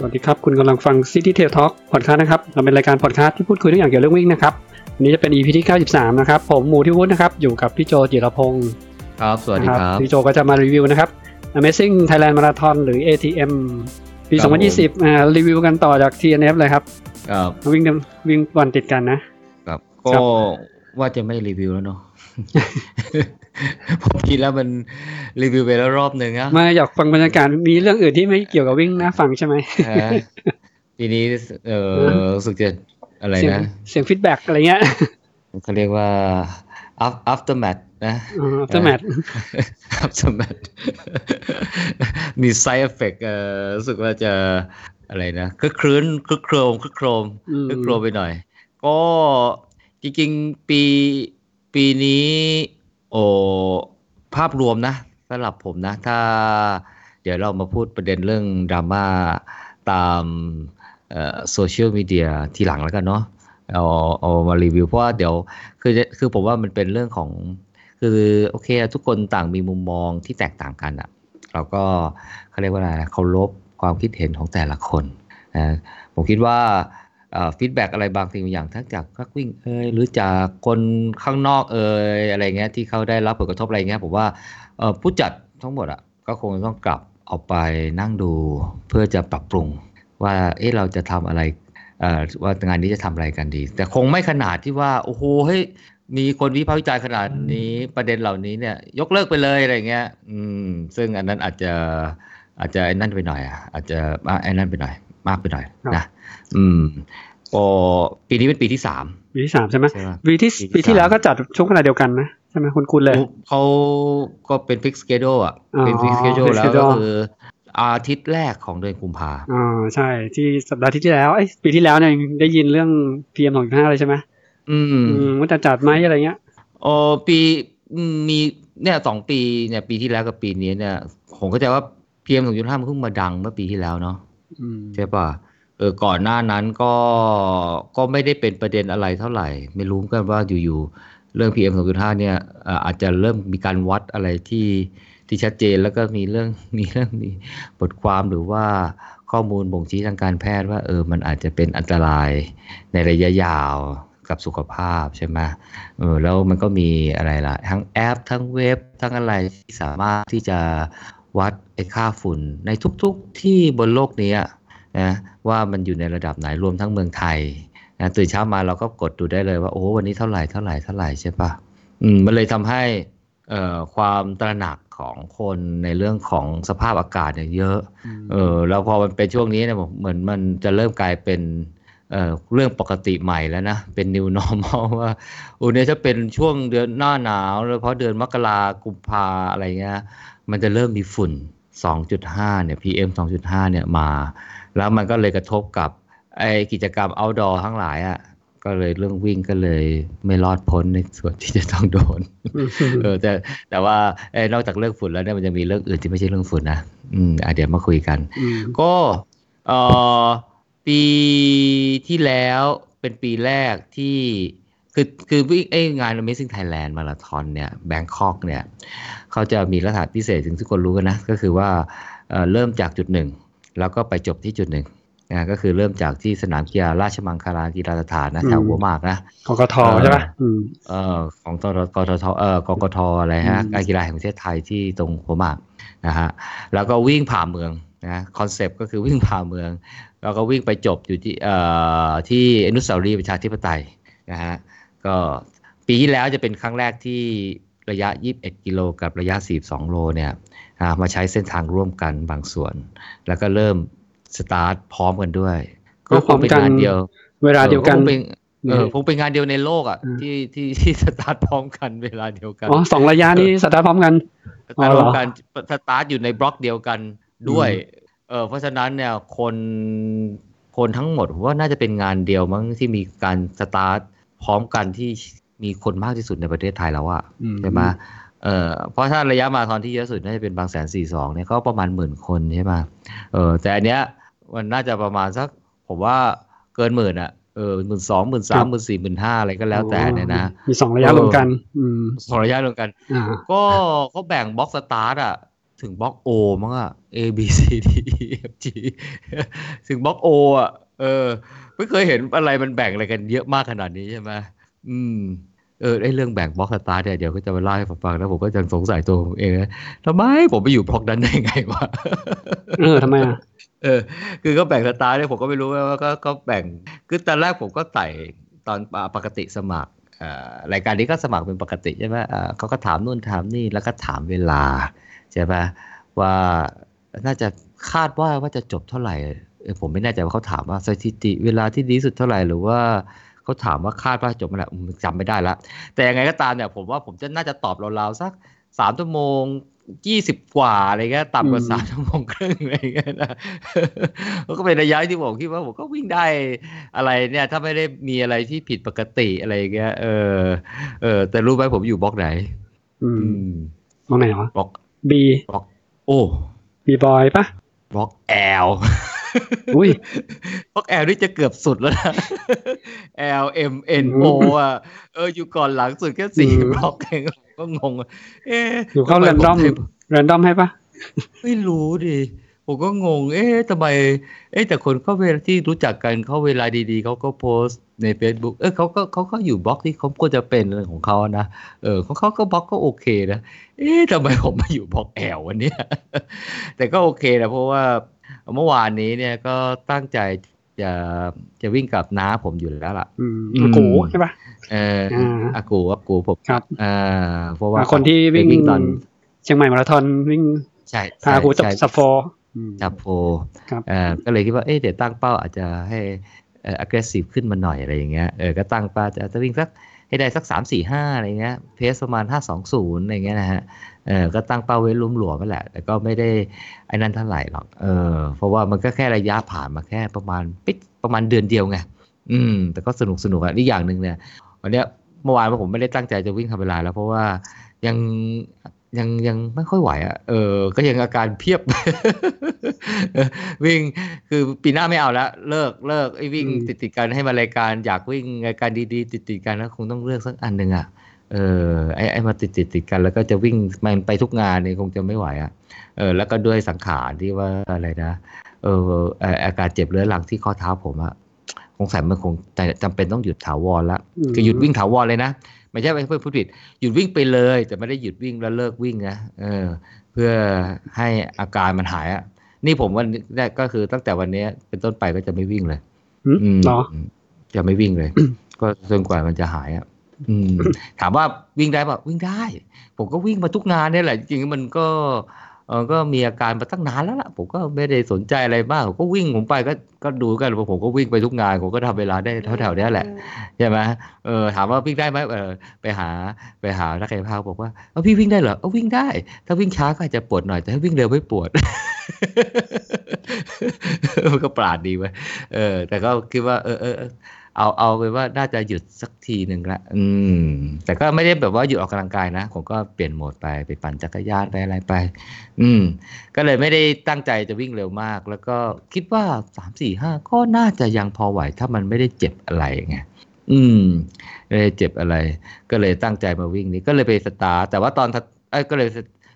สวัสดีครับ คุณกำลังฟัง City Tail Talk พอดคาสต์นะครับเราเป็นรายการพอดคาสต์ที่พูดคุยทุกอย่างเกี่ยวกับเรื่องวิ่งนะครับวันนี้จะเป็น EP ที่ 93 นะครับ ผมหมูที่วุฒินะครับ อยู่กับพี่โจจิรพงศ์ครับ สวัสดีครับนะพี่โจก็จะมารีวิวนะครับ Amazing Thailand Marathon หรือ ATM ปีครับผม2020อ่ารีวิวกันต่อจาก TNF เลยครับครับวิ่งเดิมวิ่งวันติดกันนะครับครัก็บว่าจะไม่รีวิวแล้วเนาะ ผมคิดแล้วมันรีวิวไปแล้วรอบหนึ่งอะมาอยากฟังบรรยากาศมีเรื่องอื่นที่ไม่เกี่ยวกับวิ่งนะฟังใช่ไหมฮะปีนี้เออรู้สึกจะอะไรเสียงนะเสียงฟีดแบ็กอะไรเงี้ยเขาเรียกว่า af- aftermath นะอ่า aftermath aftermath มี side effect เอ่อรู้สึกว่าจะอะไรนะคลึกครื้นคลึกโครมคลึกโครมอืมคลึกโครมไปหน่อย ก็จริงๆ ปีปีนี้ โอ้ภาพรวมนะสำหรับผมนะ ถ้าเดี๋ยวเรามาพูดประเด็นเรื่องดราม่าตามโซเชียลมีเดียทีหลังแล้วกันเนาะเอาเอามารีวิวเพราะว่าเดี๋ยวคือคือผมว่ามันเป็นเรื่องของ คือโอเค ทุกคนต่างมีมุมมองที่แตกต่างกันอะ่ะ เราก็เขาเรียกว่าอะไรนะเคารพความคิดเห็นของแต่ละคนนะผมคิดว่า feedback อะไรบางสิ่งบางอย่างทั้งจากนักวิ่งเอยหรือจากคนข้างนอกเอยอะไรเงี้ยที่เขาได้รับผลกระทบอะไรเงี้ยผมว่าเอ่อผู้จัดทั้งหมดอะ่ะก็คงต้องกลับออกไปนั่งดูเพื่อจะปรับปรุง ว่าเอ๊ะเราจะทำอะไรเอ่อว่างานนี้จะทำอะไรกันดี แต่คงไม่ขนาดที่ว่า โอ้โหเฮ้ยมีคนวิพากษ์วิจารณ์ขนาดนี้ประเด็นเหล่านี้เนี่ย ยกเลิกไปเลยอะไรเงี้ย อืม ซึ่งอันนั้นอาจจะอาจจะไอ้นั่นไปหน่อยอะอาจจะมากไอ้นั่นไปหน่อย มากไปหน่อยครับนะ อืมก็ปีนี้เป็นปีที่สามปีที่สามใช่ไหมใช่ไหมปีที่ปีที่ปีที่สามแล้วก็จัดช่วงเวลาเดียวกันนะใช่ไหมคุณคุณเลยเขาก็เป็นฟิกสเก d ดอะอ๋อเป็นฟิกสเก d ด fixed แล้ว schedule ก็คืออาทิตย์แรกของเดือนกุมภาอ่าใช่ที่สัปดาห์ที่แล้วเอ้ยปีที่แล้วเนี่ยยังได้ยินเรื่อง PM สองห้าเลยใช่ไหมอืมอืมว่าจะจัดไหมอะไรเงี้ยโอ้ปีอืมมีเนี่ยสองปีเนี่ยปีที่แล้วกับปีนี้เนี่ยผมเข้าใจว่าพีเอ็มสองจุดห้ามันเพิ่งมาดังเมื่อปีที่แล้วเนาะอืมใช่ป่ะ เออก่อนหน้านั้นก็ก็ไม่ได้เป็นประเด็นอะไรเท่าไหร่ ไม่รู้กันว่าอยู่ๆเรื่อง PM 2.5เนี่ยเอ่ออาจจะเริ่มมีการวัดอะไรที่ที่ชัดเจนแล้วก็มีเรื่องมีเรื่องมีบทความหรือว่าข้อมูลบ่งชี้ทางการแพทย์ว่าเออมันอาจจะเป็นอันตรายในระยะยาวกับสุขภาพใช่ไหมเออแล้วมันก็มีอะไรล่ะ ทั้งแอป ทั้งเว็บ ทั้งอะไรที่สามารถที่จะวัดไอ้ค่าฝุ่นในทุกๆที่บนโลกนี้นะ ว่ามันอยู่ในระดับไหนรวมทั้งเมืองไทยนะตื่นเช้ามาเราก็กดดูได้เลยว่าโอ้วันนี้เท่าไหร่เท่าไหร่เท่าไหร่ใช่ปะอืมมันเลยทำให้เอ่อความตระหนักของคนในเรื่องของสภาพอากาศเนี่ยเยอะเออแล้วพอมันเป็นช่วงนี้เนี่ยเหมือนมันจะเริ่มกลายเป็นเอ่อเรื่องปกติใหม่แล้วนะ เป็น new normal ว่าโอ้เนี่ยถ้าเป็นช่วงเดือนหน้าหนาวโดยเฉพาะเดือนมกรากุมภาอะไรเงี้ยมันจะเริ่มมีฝุ่น 2.5เนี่ย PM 2.5เนี่ยมา แล้วมันก็เลยกระทบกับไอกิจกรรม outdoor ทั้งหลายอะ่ะก็เลยเรื่องวิ่งก็เลยไม่รอดพ้นในส่วนที่จะต้องโดนเออแต่แต่ว่าเอ้ยนอกจากเรื่องฝุ่นแล้วเนี่ยมันจะมีเรื่องอื่นที่ไม่ใช่เรื่องฝุ่นนะอืมอะเดี๋ยวมาคุยกันอืมก็เอ่อปีที่แล้วเป็นปีแรกที่คือคือวิ่งไองาน Amazing Thailand Marathon เนี่ยแบงคอกเนี่ยเขาจะมีลักษณะพิเศษถึงทุกคนรู้กันนะ ก็คือว่าเอ่อเริ่มจากจุดหนึ่ง แล้วก็ไปจบที่จุดหนึ่งนะก็คือเริ่มจากที่สนามกีฬาราชมังคลากีฬาสถานนะแถวหัวหมากนะกกทใช่ปะอืมเอ่อของตรกททเอ่อกกทอะไรฮะอืมการกีฬาแห่งประเทศไทยที่ตรงหัวหมากนะฮะแล้วก็วิ่งผ่าเมืองนะคอนเซปต์ก็คือวิ่งผ่าเมือง แล้วก็วิ่งไปจบอยู่ที่เอ่อที่อนุสาวรีย์ประชาธิปไตยนะฮะก็ปีที่แล้วจะเป็นครั้งแรกที่ระยะ 21 กิโลกับระยะ 42 โลเนี่ยอ่า มาใช้เส้นทางร่วมกันบางส่วน แล้วก็เริ่มสตาร์ทพร้อมกันด้วย ก็คงเป็นงานเดียว เวลาเดียวกันออคงเป็นเออนี่คงเป็นงานเดียวในโลกอะอืมที่ที่ที่สตาร์ทพร้อมกันเวลาเดียวกันอ๋อสองระยะนี้สตาร์ทพร้อมกันสตาร์ทพร้อมอ๋อเหรอกันสตาร์ทอยู่ในบล็อกเดียวกันด้วยอืมเออเพราะฉะนั้นเนี่ยคนคนทั้งหมดผมว่าน่าจะเป็นงานเดียวมั้งที่มีการสตาร์ทพร้อมกันที่มีคนมากที่สุดในประเทศไทยแล้วอะอืมใช่ไหม เออเพราะถ้าระยะมาราธอนที่เยอะสุดน่าจะเป็นบางแสนสี่สองเนี่ยก็ประมาณหมื่นคนใช่ไหมเออแต่อันเนี้ยมันน่าจะประมาณสัก ผมว่าเกินหมื่นอะเออหมื่นสองหมื่นสามหมื่นสี่หมื่นห้าอะไรก็แล้วแต่เนี่ยนะ มีสองระยะเออรวมกันอืมสองระยะรวมกันอ่าก็เขาแบ่งบล็อกสตาร์ทอะถึงบล็อก O มั้งอะ A B C D E F G ถึงบล็อก O อะเออ ไม่เคยเห็นอะไรมันแบ่งอะไรกันเยอะมากขนาดนี้ใช่ไหมอืม เออไอ้เรื่องแบ่งบล็อกสตาร์ทเนี่ยเดี๋ยวก็จะมาเล่าให้ฟังแล้วผมก็จะสงสัยตัวผมเองนะทำไมผมไปอยู่บล็อกนั้นได้ไงวะเออทำไมอะเออ คือก็แบ่งสตาร์ทเนี่ยผมก็ไม่รู้ว่าก็ก็แบ่งคือตอนแรกผมก็ไต่ตอนปกติสมัครอ่ารายการนี้ก็สมัครเป็นปกติใช่ไหมอ่าเขาก็ถามนู่นถามนี่แล้วก็ถามเวลาใช่ปะว่าน่าจะคาดว่าว่าจะจบเท่าไหร่เออผมไม่แน่ใจว่าเขาถามว่าสถิติเวลาที่ดีที่สุดเท่าไหร่หรือว่า เขาถามว่าคาดว่าจบเมื่อไหร่อืมจำไม่ได้ละแต่ยังไงก็ตามเนี่ยผมว่าผมจะน่าจะตอบราวๆสักสามชั่วโมงยี่สิบกว่าอะไรเงี้ยต่ำกว่าอืมสามชั่วโมงครึ่งอะไรเงี้ยนะมันก็เป็นระยะที่ผมคิดว่าผมก็วิ่งได้อะไรเนี่ย ถ้าไม่ได้มีอะไรที่ผิดปกติอะไรอย่างเงี้ยเออเออ แต่รู้ไหมผมอยู่บล็อกไหน อือืมมตรงไหนวะบล็อก B บล็อกโอ้ B boy ปะบล็อก L อุ้ยบล็อก L นี่จะเกือบสุดแล้วนะ L M N O อะเอออยู่ก่อนหลังสุดแค่สี่อืมบล็อกเองผมก็งงอะเอ๊ะอยู่เข้าทำไแรนดอม random ผมถึงแรนดอมให้ปะไม่รู้ดิผมก็งง เอ๊ะทำไม เอ๊ะแต่คนเขาเวลาที่รู้จักกันเขาเวลาดีๆ เขาก็โพสต์ใน Facebook เออเขาก็เขาก็อยู่บล็อกที่เขาก็จะเป็นเรื่องของเขานะ เออของเขาก็บล็อกก็โอเคนะ เอ๊ะทำไมผมมาอยู่บล็อกแอลวันเนี้ยแต่ก็โอเคนะเพราะว่า เมื่อวานนี้เนี่ยก็ตั้งใจจะจะวิ่งกับน้าผมอยู่แล้วล่ะอืมอืมกูใช่ปะเอออ่าอากูอากูผมครับอ่าเพราะว่าอ่าคนที่วิ่งไปตอนเชียงใหม่มาราธอนวิ่งใช่พากูจับใช่สับโฟอืมจับโฟครับเอ่อก็เลยคิดว่าเอ๊ะเดี๋ยวตั้งเป้าอาจจะให้เอ่อ aggressive ขึ้นมาหน่อยอะไรอย่างเงี้ยเออก็ตั้งเป้าจะจะวิ่งสัก ให้ได้สักสามสี่ห้าอะไรเงี้ย เพสประมาณห้าสองศูนย์อะไรเงี้ยนะฮะ เออ ก็ตั้งเป้าไว้ลุ่มหลวมไปแหละ แต่ก็ไม่ได้ไอ้นั้นเท่าไหร่หรอก เออ เพราะว่ามันก็แค่ระยะผ่านมาแค่ประมาณปิดประมาณเดือนเดียวไง อืม แต่ก็สนุกสนุกอะนี่อย่างหนึ่งเนี่ย วันเนี้ยเมื่อวานผมไม่ได้ตั้งใจจะวิ่งทำเวลาแล้วเพราะว่ายัง ยังยังไม่ค่อยไหวอะ เออ ก็ยังอาการเพียบ วิ่งคือปีหน้าไม่เอาแล้วเลิกเลิกไอ้วิ่งอืมติดติดๆกันให้มารายการอยากวิ่งรายการดีๆ ติดติดๆกันแล้วคงต้องเลือกสักอันหนึ่งอะ เออไอ้ไอ้มาติดติดติดๆกัน แล้วก็จะวิ่งมันไปทุกงานเนี่ยคงจะไม่ไหวอะ เออ แล้วก็ด้วยสังขารที่ว่าอะไรนะ เออเอ่ออาการเจ็บเรื้อรังที่ข้อเท้าผมอะคงใส่มันคงแต่จำเป็นต้องหยุดถาวรละมคือหยุดวิ่งถาวรเลยนะ ไม่ใช่ไม่เพื่อพูดผิดหยุดวิ่งไปเลย แต่ไม่ได้หยุดวิ่งแล้วเลิกวิ่งนะเออ เพื่อให้อาการมันหายอะนี่ผมวันแรกก็คือตั้งแต่วันนี้เป็นต้นไปก็จะไม่วิ่งเลยอืมอืมเหรอจะไม่วิ่งเลย ก็จนกว่ามันจะหายอะอืมถามว่าวิ่งได้ป่ะวิ่งได้ ผมก็วิ่งมาทุกงานเนี่ยแหละ จริงๆมันก็ เออก็มีอาการมาตั้งนานแล้วล่ะผมก็ไม่ได้สนใจอะไรมากผมก็วิ่งผมไปก็ก็ดูกันว่าผมก็วิ่งไปทุกงานผมก็ทำเวลาได้แถวๆเนี้ยแหละใช่ไหมเออถามว่าวิ่งได้ไหมเออไปหาไปหานักกายภาพบอกว่าเอาพี่วิ่งได้เหรอเอาวิ่งได้ ถ้าวิ่งช้าก็อาจจะปวดหน่อยแต่ถ้าวิ่งเร็วไม่ปวดมันก็ปราดดีไปเออ แต่ก็คิดว่า เออเออ เอาเอาไปว่าน่าจะหยุดสักทีหนึ่งละอืม แต่ก็ไม่ได้แบบว่าหยุดออกกำลังกายนะ ผมก็เปลี่ยนโหมดไปไปปั่นจักรยานไปอะไรไป อืม ก็เลยไม่ได้ตั้งใจจะวิ่งเร็วมาก แล้วก็คิดว่าสามสี่ห้าก็น่าจะยังพอไหว ถ้ามันไม่ได้เจ็บอะไรไงอืมไม่ได้เจ็บอะไร ก็เลยตั้งใจมาวิ่งนี้ก็เลยไปสตาร์ท แต่ว่าตอนเอ้ก็เลย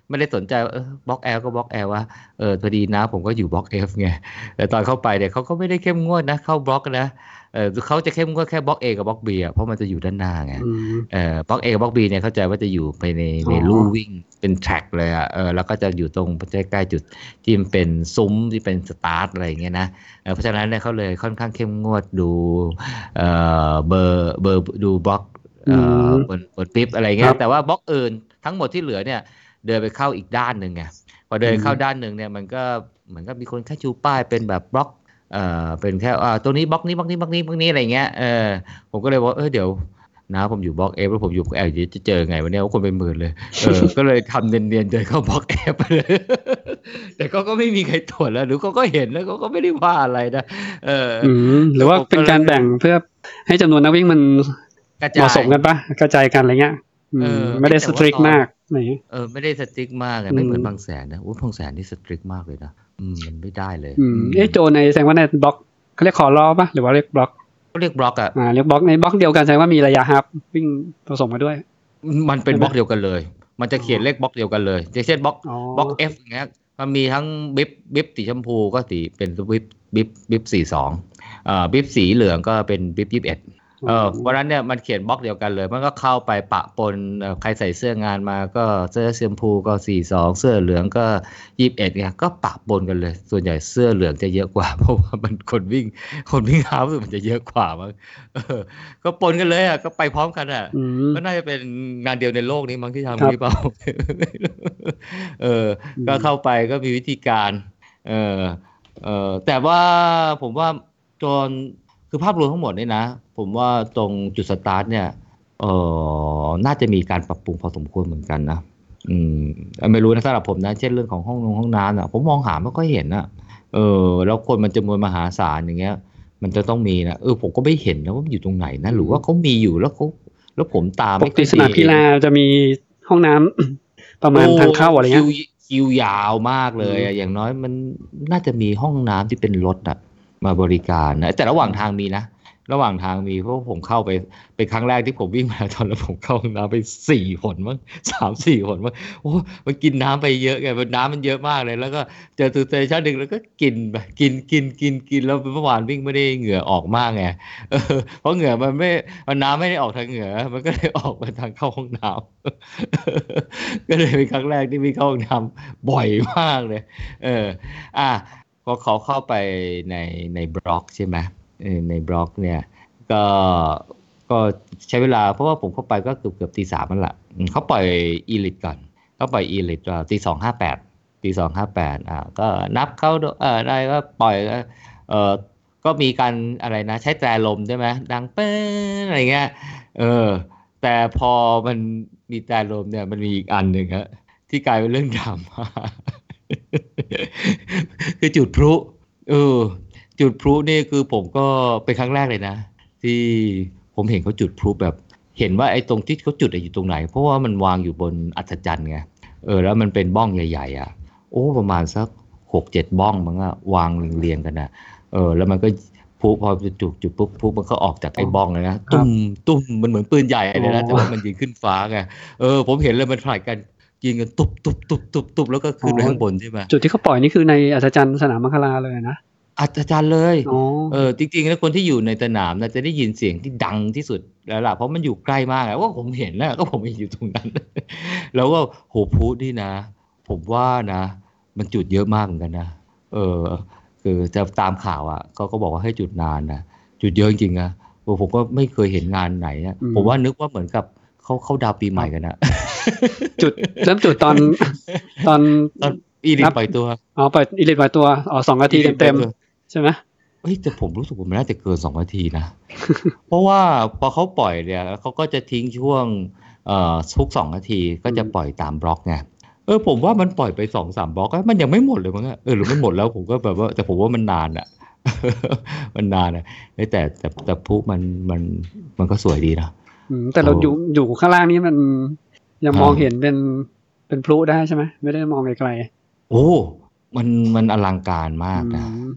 ไม่ได้สนใจเออบล็อก L ก็บล็อก L ว่าเออพอดีนะ ผมก็อยู่บล็อก F ไงแต่ตอนเข้าไปเนี่ยเขาก็ไม่ได้เข้มงวดนะ เข้าบล็อกนะ เออเขาจะเข้มงวดแค่บล็อก A กับบล็อก B อะเพราะมันจะอยู่ด้านหน้าไงอืมเอ่อบล็อก A กับบล็อก B เนี่ยเข้าใจว่าจะอยู่ไปในในอ๋อลู่วิ่งเป็น track เลยอะเออแล้วก็จะอยู่ตรงใกล้ๆจุดที่มันเป็นซุ้มที่เป็นสตาร์ทอะไรอย่างเงี้ยนะเออเพราะฉะนั้นเนี่ยเขาเลยค่อนข้างเข้มงวดดูเอ่อเบอร์เบอร์ดูบล็อกเอ่อบนบน bib อะไรเงี้ยครับแต่ว่าบล็อกอื่นทั้งหมดที่เหลือเนี่ยเดินไปเข้าอีกด้านหนึ่งไงพอเดินเข้าด้านหนึ่งเนี่ยมันก็เหมือนกับมีคนแค่ชูป้ายเป็นแบบบล็อก เอ่อเป็นแค่อ่าตัวนี้บล็อกนี้บล็อกนี้บล็อกนี้บล็อกนี้อะไรเงี้ยเออผมก็เลยบอกเออเดี๋ยวนะผมอยู่บล็อกเอฟแล้วผมอยู่แอลจะเจอไงวันนี้ว่าคนเป็นหมื่นเลยเออก็เลยทำเนียนๆเดินเข้าบล็อกเอฟไปเลยแต่ก็ก็ไม่มีใครตรวจแล้ว หรือเขาก็เห็นแล้วเขาก็ไม่ได้ว่าอะไรนะเออออืมหรือว่าเป็นการแบ่งเพื่อให้จำนวนนักวิ่งมันกระเหจามาะยสมกันปะกระจายกันอะไรเงี้ยอืมเออไม่ได้แต่สว่าตริกตอนมากอะไรเงี้ยเออไม่ได้สตริกมากอะไม่เหมืออืนมบางแสนนะอุ้ยบางแสนนี่สตริกมากเลยนะ อืมมันไม่ได้เลยอืมเอ๊ะโจในแสดงว่าในบล็อกเขาเรียก corral ปะหรือว่าเรียกบล็อกเขาเรียกบล็อกอะอ่าเรียกบล็อกในบล็อกเดียวกันแสดงว่ามีระยะ half วิ่งผสมกันด้วย มันเป็นบล็อกเดียวกันเลย มันจะเขียนเลขบล็อกเดียวกันเลยอย่างเช่นบล็อกอ๋อบล็อก F อย่างเงี้ยมันมีทั้ง bib bib สีชมพูก็สีเป็น bib bib bib สี่สองเอ่อ bib สีเหลืองก็เป็น bib ยี่สิบเอ็ด เออเพราะฉะนั้นเนี่ยมันเขียนบล็อกเดียวกันเลย มันก็เข้าไปปะปนเอ่อใครใส่เสื้องานมาก็เสื้อชมพูก็สี่สองเสื้อเหลืองก็ยี่สิบเอ็ดเนี่ยก็ปะปนกันเลย ส่วนใหญ่เสื้อเหลืองจะเยอะกว่า เพราะว่ามันคนวิ่ง คนวิ่งเท้ารู้สึกมันจะเยอะกว่ามั้งเออก็ปนกันเลยอะก็ไปพร้อมกันอะอืมก็น่าจะเป็นงานเดียวในโลกนี้มั้งที่ครัทำบนี่เปล่าเออ ก็เข้าไปก็มีวิธีการ เออเออแต่ว่าผมว่าจน คือภาพรวมทั้งหมดเนี่ยนะ ผมว่าตรงจุดสตาร์ทเนี่ยเออน่าจะมีการปรับปรุงพอสมควรเหมือนกันนะอืมไม่รู้นะสำหรับผมนะ เช่นเรื่องของห้องนงห้องน้ำอะ ผมมองหาไม่ค่อยเห็นอะ เออ แล้วคนมันจำนวนมหาศาลอย่างเงี้ย มันจะต้องมีนะเออผมก็ไม่เห็นนะว่ามันอยู่ตรงไหนนะหรือว่าเขามีอยู่แล้วเขาแล้วผมตามปกติสนามกีฬาจะมีห้องน้ำประมาณทางเข้าอะไรเงี้ยคิวคิวยาวมากเลยอือะมอย่างน้อยมันน่าจะมีห้องน้ำที่เป็นรถอะ มาบริการนะแต่ระหว่างทางมีนะ ระหว่างทางมีเพราะผมเข้าไปเป็นครั้งแรกที่ผมวิ่งมาราธอนแล้วผมเข้าห้องน้ำไปสี่หนมั้งสามสี่หนมั้งโอ้มันกินน้ำไปเยอะไงมันน้ำมันเยอะมากเลย แล้วก็เจอสเตชันหนึ่งแล้วก็กินไปกินกินกินกินแล้วเมื่อวานวิ่งไม่ได้เหงื่อออกมากไงเออเพราะเหงื่อมันไม่มันน้ำไม่ได้ออกทางเหงื่อมันก็เลยออกมาทางเข้าห้องน้ำก็เลยเป็นครั้งแรกที่วิ่งเข้าห้องน้ำบ่อยมากเลย เออ อะ พอเขาเข้าไปในในบล็อกใช่ไหมในบล็อกเนี่ยก็ก็ใช้เวลาเพราะว่าผมเข้าไปก็เกือบเกือบตีสามนั่นแหละเขาปล่อยอีลิตก่อนเขาปล่อยอีลิตตีสองห้าแปดตีสองห้าแปดอ่าก็นับเข้าเออได้ก็ปล่อยเอ่อก็มีการอะไรนะ ใช้แตรลมใช่ไหมดังเป้นอะไรเงี้ยเออ แต่พอมันมีแตรลมเนี่ยมันมีอีกอันหนึ่งฮะที่กลายเป็นเรื่องดราม่า คือจุดพลุเออ จุดพลุนี่คือผมก็เป็นครั้งแรกเลยนะ ที่ผมเห็นเขาจุดพลุแบบเห็นว่าไอ้ตรงที่เขาจุดอะอยู่ตรงไหน เพราะว่ามันวางอยู่บนอัศจรรย์ไงเออแล้วมันเป็นบ้องใหญ่ๆอะ โอ้ประมาณสักหกเจ็ดบ้องมันก็วางเรียงๆกันนะเออ แล้วมันก็พลุพอจุดจุดปุ๊บพลุมันก็ออกจากไอ้บ้องเลยนะตุ้มตุ้มมันเหมือนปืนใหญ่เลยนะแต่ว่ามันยิงขึ้นฟ้าไงเออผมเห็นเลยมันถ่ายกัน ยิงกันตุบตุบตุบตุบตุบแล้วก็ขึ้นไปข้างบนใช่ไหมจุดที่เขาปล่อยนี่คือในอัศจรรย์สนามมังคลาเลยนะอัศจรรย์เลยอ๋อเออจริงๆแล้วคนที่อยู่ในสนามนะจะได้ยินเสียงที่ดังที่สุดแล้วล่ะเพราะมันอยู่ใกล้มากอะว่าผมเห็นนะก็ผมอยู่ตรงนั้น แล้วก็โหพูดนี่นะ ผมว่านะ มันจุดเยอะมากเหมือนกันนะเออ คือจะตามข่าวอะเขาก็บอกว่าให้จุดนานนะจุดเยอะจริงๆนะโอ้ผมก็ไม่เคยเห็นงานไหนอะอืมผมว่านึกว่าเหมือนกับเขาเขาดาวปีใหม่กันนะ จุดเริ่มจุดตอนตอนตอนอีลินัทบปล่อยตัวอ๋อปล่อยอิลิทปล่อยตัวอ๋อสองนาทีอีลิทปล่เต็อยมตัวๆใช่ไหมเฮ้ยแต่ผมรู้สึกว่ามันน่าจะเกินสองนาทีนะ เพราะว่าพอเขาปล่อยเนี่ยเขาก็จะทิ้งช่วงเอ่อทุกสองนาทีก็จะปล่อยตามบล็อกไงเออผมว่ามันปล่อยไปสองสามบล็อกอะมันยังไม่หมดเลยมั้งอะเออหรือมันหมดแล้วผมก็แบบว่าแต่ผมว่ามันนานอะมันนานอะเอ้ยแต่แต่แต่พลุมันมันมันก็สวยดีนะอืมแต่เราโอ้อยู่อยู่ข้างล่างนี้มัน ยังมองอ่าเห็นเป็นเป็นพลุได้ใช่ไหมไม่ได้มองไกลโอ้ มันมันอลังการๆมากอืนะม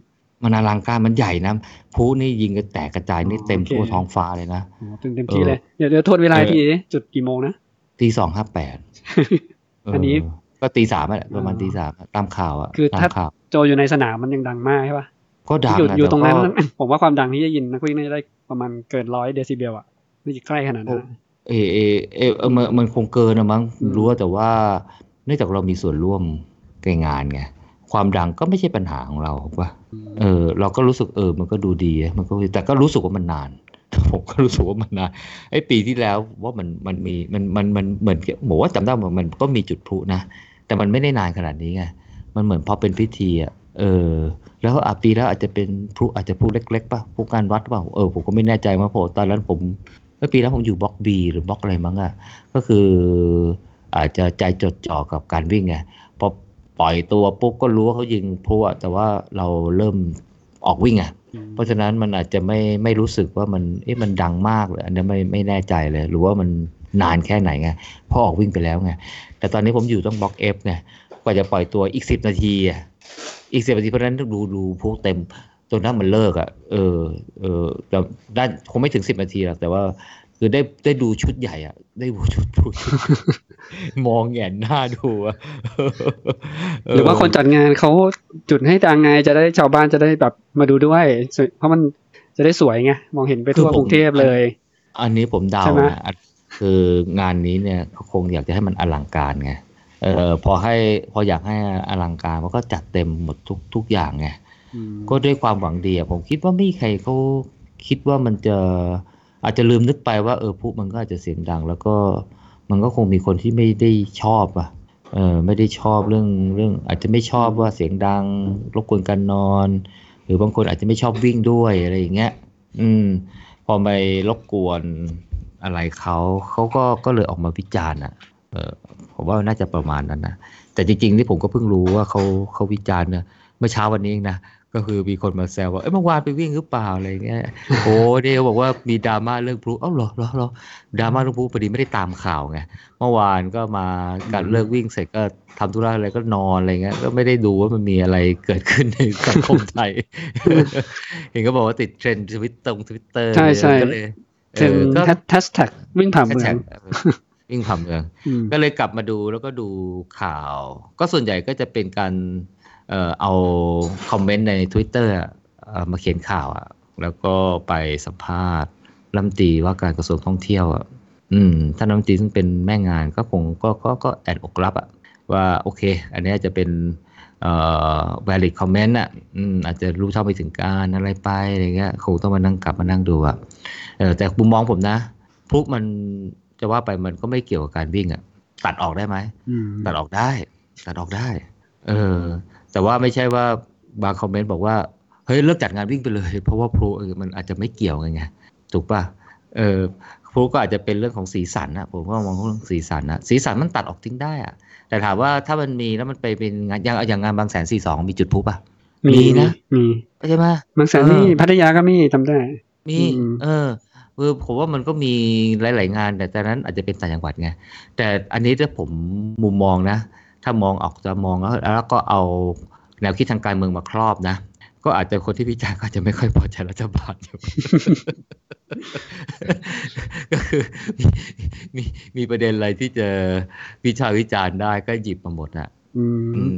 มันอลังการมันใหญ่นะพลุนี่ยิงกันแตกกระจายนี่อ๋อเต็มโอเคทั่วท้องฟ้าเลยนะอ๋อเต็มเต็มที่เออเลยเดี๋ยวเดี๋ยวโทษเวลาเออทีดิจุดกี่โมงนะตีสองห้าแปดอันนี้ก็ตีสามอะประมาณอ๋อตีสามอะตามข่าวอะคือตามถ้าข่าวโจอยู่ในสนามมันยังดังมากใช่ป่ะก็ดังอยู่อะอยู่ตรงนั้นแต่ก็ผมว่าความดังที่จะยินนักวิ่งน่าจะได้ประมาณเกินร้อยเดซิเบลอะไม่ใช่ใกล้ขนาดนั้นอะ เออเออเออเออมันมันคงเกินนะมั้งอืมรู้ว่าแต่ว่าเนื่องจากเรามีส่วนร่วมในงานไงความดังก็ไม่ใช่ปัญหาของเราถูกปะเออ เราก็รู้สึกเออ มันก็ดูดีอะมันก็แต่ก็รู้สึกว่ามันนานผมก็รู้สึกว่ามันนานไอ้ปีที่แล้วว่ามันมันมีมันมันมันเหมือนผมว่าจำได้ว่ามันก็มีจุดพลุนะแต่มันไม่ได้นานขนาดนี้ไงมันเหมือนพอเป็นพิธีอะเออ แล้วอาปีแล้วอาจจะเป็นพลุอาจจะพลุเล็กๆป่ะพลุการวัดป่ะเออผมก็ไม่แน่ใจมาเพราะตอนนั้นผม เมื่อปีแล้วผมอยู่บล็อกบีหรือบล็อกอะไรมั้งอะก็คืออาจจะใจจดจ่อกับการวิ่งไงพอปล่อยตัวปุ๊บก็รู้ว่าเขายิงพลุอะแต่ว่าเราเริ่มออกวิ่งอะอืมเพราะฉะนั้นมันอาจจะไม่ไม่รู้สึกว่ามันเอ๊ะมันดังมากเลยอันนี้ไม่ไม่แน่ใจเลย หรือว่ามันนานแค่ไหนไงเพราะออกวิ่งไปแล้วไงแต่ตอนนี้ผมอยู่ต้องบล็อกเอฟไงกว่าจะปล่อยตัวอีกสิบนาทีอะอีกสิบนาทีเพราะฉะนั้นดูดูพวกเต็ม จนนั้นมันเลิกอะ เออ เออแต่ได้คงไม่ถึงสิบนาทีหรอกแต่ว่า คือได้ได้ดูชุดใหญ่อะได้ดูชุดดูชุด มองแหงนหน้าดูอะหรือว่าคนจัดงานเขาจุดให้จางไงจะได้ชาวบ้านจะได้แบบมาดูด้วย เพราะมันจะได้สวยไงมองเห็นไปทั่วกรุงเทพเลย อันนี้ผมเดาใช่ไหมนะอะคืองานนี้เนี่ยเขาคงอยากจะให้มันอลังการไงเออพอให้พออยากให้อลังการมันก็จัดเต็มหมดทุกทุกอย่างไงอืม ก็ด้วยความหวังดีอะผมคิดว่าไม่มีใครเขาคิดว่ามันจะอาจจะลืมนึกไปว่าเออพุมันก็อาจจะเสียงดัง แล้วก็มันก็คงมีคนที่ไม่ได้ชอบอะเออไม่ได้ชอบเรื่องเรื่อง อาจจะไม่ชอบว่าเสียงดังรบกวนการนอน หรือบางคนอาจจะไม่ชอบวิ่งด้วยอะไรอย่างเงี้ย อืม พอไปรบกวนอะไรเขาเขาก็ก็เลยออกมาวิจารณ์อะเออผมว่าน่าจะประมาณนั้นนะแต่จริงๆนี่ผมก็เพิ่งรู้ว่าเขาเขาวิจารณ์เนี่ยเมื่อเช้าวันนี้เองนะ ก็คือมีคนมาแซวว่า เอ้ยเมื่อวานไปวิ่งหรือเปล่าอะไรเงี้ย โอ้เดวบอกว่ามีดราม่าเรื่องพลุเอ้าเหรอเหรอเหรอดราม่าเรื่องพลุพอดีไม่ได้ตามข่าวไง เมื่อวานก็มาการเลิกวิ่งเสร็จก็ทำธุระอะไรก็นอนอะไรเงี้ย ก็ไม่ได้ดูว่ามันมีอะไรเกิดขึ้นในสังคมไทย เห็นก็บอกว่าติดเทรนด์ทวิตตรงทวิตเตอร์ใช่ใช่ก็เลยเป็นออก็แฮชแท็กวิ่งผ่านเมือง แฮชแท็กเออวิ่งผ่านเมืองอืมก็เลยกลับมาดูแล้วก็ดูข่าว ก็ส่วนใหญ่ก็จะเป็นการ เอ่อเอาคอมเมนต์ใน Twitter อะเอ่อมาเขียนข่าวอะแล้วก็ไปสัมภาษณ์รัฐมนตรีว่าการกระทรวงท่องเที่ยวอะอืมท่านรัฐมนตรีซึ่งเป็นแม่งานก็คงก็ก็ก็แอนอกรับอะว่าโอเค อันนี้จะเป็นเอ่อ valid comment อะอืมอาจจะรู้เท่าไม่ถึงการอะไรไปอะไรเงี้ยคงต้องมานั่งกลับมานั่งดูอะเออแต่มุมมองผมนะพลุมันจะว่าไปมันก็ไม่เกี่ยวกับการวิ่งอะตัดออกได้ไหมอืมตัดออกได้ ตัดออกได้ เออ แต่ว่าไม่ใช่ว่าบางคอมเมนต์บอกว่าเฮ้ยเลิกจัดงานวิ่งไปเลย เพราะว่าพลุเออมันอาจจะไม่เกี่ยวกันไงถูกป่ะเออพลุก็อาจจะเป็นเรื่องของสีสันนะผมก็มองเรื่องสีสันนะสีสันมันตัดออกทิ้งได้อะแต่ถามว่าถ้ามันมีแล้วมันไปเป็นงานอย่างอย่างงานบางแสนสี่สองมีจุดพลุป่ะมีนะมีใช่ไหมบางแสนเออนี่พัทยาก็มีทำได้ มีอืมเออคือผมว่ามันก็มีหลาย ๆ งาน แต่ตอนนั้นอาจจะเป็นต่างจังหวัดไงแต่อันนี้ถ้าผมมุมมองนะ ถ้ามองออกจะมองแล้วแล้วก็เอาแนวคิดทางการเมืองมาครอบนะ ก็อาจจะคนที่วิจารณ์ก็อาจจะไม่ค่อยพอใจรัฐบาลอยู่ก็คือมีมีมีประเด็นอะไรที่จะวิชาวิจารณ์ได้ก็หยิบมาหมดอะอือืมม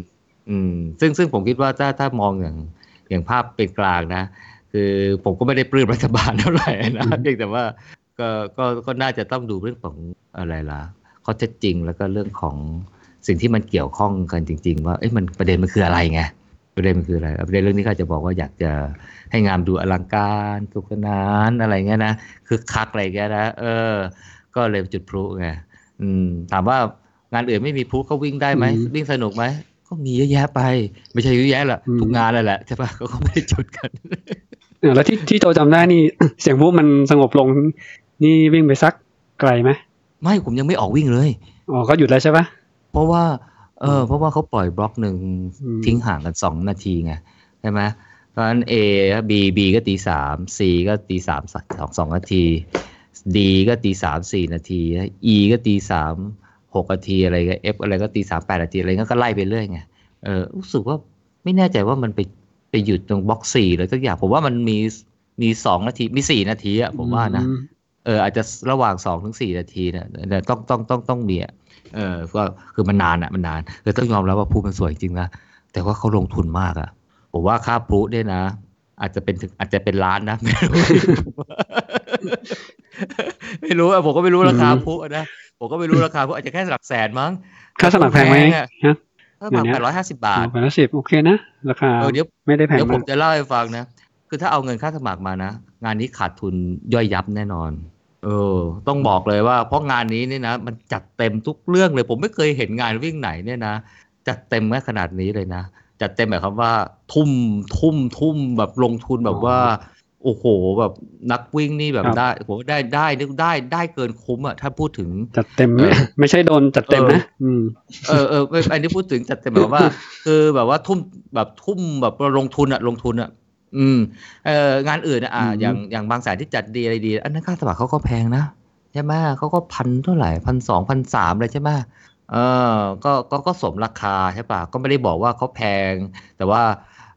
อืม ซึ่งซึ่งผมคิดว่าถ้าถ้ามองอย่างอย่างภาพเป็นกลางนะ คือผมก็ไม่ได้ปลื้มรัฐบาลเท่าไหร่นะอืมเพียงแต่ว่าก็ก็ก็น่าจะต้องดูเรื่องของอะไรล่ะข้อเท็จจริงแล้วก็เรื่องของ สิ่งที่มันเกี่ยวข้องกันจริง ๆ ว่าเอ้ยมันประเด็นมันคืออะไรไงประเด็นมันคืออะไรประเด็นเรื่องนี้ก็อาจจะบอกว่าอยากจะให้งานดูอลังการสนุกสนานอะไรเงี้ยนะคือคักอะไรเงี้ยนะเออ ก็เลยจุดพลุไงอืม ถามว่างานอื่นไม่มีพลุเขาวิ่งได้ไหมอืมวิ่งสนุกไหมก็มีเยอะแยะไป ไม่ใช่เยอะแยะหรอกอืมทุกงานเลยแหละใช่ปะเขาก็ไม่ได้จุดกันเออแล้วที่ที่โจจำได้นี่เสียงวูบมันสงบลง นี่วิ่งไปสักไกลไหมไม่ผมยังไม่ออกวิ่งเลยอ๋อก็หยุดแล้วใช่ปะ เพราะว่า เออ เพราะว่าเขาปล่อยบล็อกหนึ่งอืมทิ้งห่างกันสองนาทีไงใช่ไหมเพราะฉะนั้น A B B ก็ตีสาม C ก็ตีสามสองสองนาที D ก็ตีสามสี่นาที E ก็ตีสามหกนาทีอะไรก็ F อะไรก็ตีสามแปดนาทีอะไรก็ไล่ไปเรื่อยไงเออรู้สึกว่าไม่แน่ใจว่ามันไปไปหยุดตรงบล็อกสี่เลยสักอย่างผมว่ามันมีมีสองนาทีมีสี่นาทีอะผมว่านะอืม เอออาจจะระหว่างสองถึงสี่นาทีเนี่ยแต่ต้องต้องต้องต้องมีอะเออก็คือมันนานอะมันนานเลยต้องยอมรับว่าพลุมันสวยจริงนะแต่ว่าเขาลงทุนมากอะผมว่าค่าพลุเนี่ยนะ อาจจะเป็นถึงอาจจะเป็นล้านนะ ไม่รู้ ไม่รู้อะผมก็ไม่รู้ราคาพลุอะนะผมก็ไม่รู้ราคาพลุอาจจะแค่หลักแสนมั้งค่าสมัครแพงไหมอะฮะถ้าหมักเดี๋ยวนะแปดร้อยห้าสิบบาทแปดร้อยสิบโอเคนะ ราคาเออเดี๋ยวไม่ได้แพงเดี๋ยวผมามกจะเล่าให้ฟังนะ คือถ้าเอาเงินค่าสมัครมานะ งานนี้ขาดทุนย่อยยับแน่นอน เออ ต้องบอกเลยว่าเพราะงานนี้เนี่ยนะ มันจัดเต็มทุกเรื่องเลย ผมไม่เคยเห็นงานวิ่งไหนเนี่ยนะ จัดเต็มแม้ขนาดนี้เลยนะ จัดเต็มแบบคำว่า ทุ่มทุ่มทุ่มแบบลงทุนแบบว่าโอ้โหแบบนักวิ่งนี่แบบครับได้ผมว่าได้ได้ได้ได้ได้เกินคุ้มอะถ้าพูดถึงจัดเต็มเออไม่ใช่โดนจัดเต็มเออนะอืมเออเออไม่อันนี้พูดถึงจัดเต็มแบบว่า คือแบบว่าทุ่มแบบทุ่มแบบลงทุนอะลงทุนอะ อืมเอองานอื่นอะอะอืมอย่างอย่างบางสายที่จัดดีอะไรดี อันนั้นค่าสมัครเขาก็แพงนะใช่ไหมเขาก็พันเท่าไหร่พันสองพันสามเลยใช่ไหมเออก็ก็ก็สมราคาใช่ปะก็ไม่ได้บอกว่าเขาแพง แต่ว่า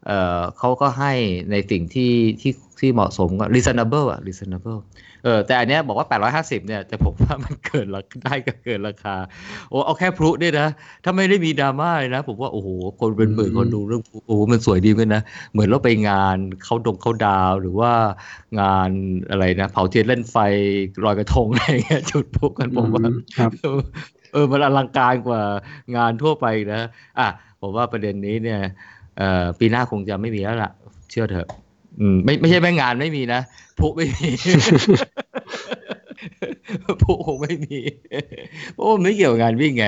เออเขาก็ให้ในสิ่งที่ที่ ทที่เหมาะสมก็ reasonable อะ reasonable เออแต่อันเนี้ยบอกว่า 850 เนี่ย แต่ผมว่ามันเกินราคาได้ก็เกินราคา โอ้เอาแค่พลุเนี่ยนะ ถ้าไม่ได้มีดราม่าเลยนะ ผมว่าโอ้โห คนเป็นหมื่นคนดูเรื่องพลุโอ้โหมันสวยดีเหมือนกันนะ เหมือนเราไปงานเขาดงเขาดาว หรือว่างานอะไรนะ เผาเทียนเล่นไฟลอยกระทงอะไรเงี้ยจุดพลุกันผมว่าครับเออเออมันอลังการกว่างานทั่วไปนะอะผมว่าประเด็นนี้เนี่ยเอ่อปีหน้าคงจะไม่มีแล้วล่ะ เชื่อเถอะ อืมไม่ไม่ใช่แม่งานไม่มีนะพลุไม่มีพลุคงไม่มีเพราะว่ามันไม่เกี่ยวกับงานวิ่งไง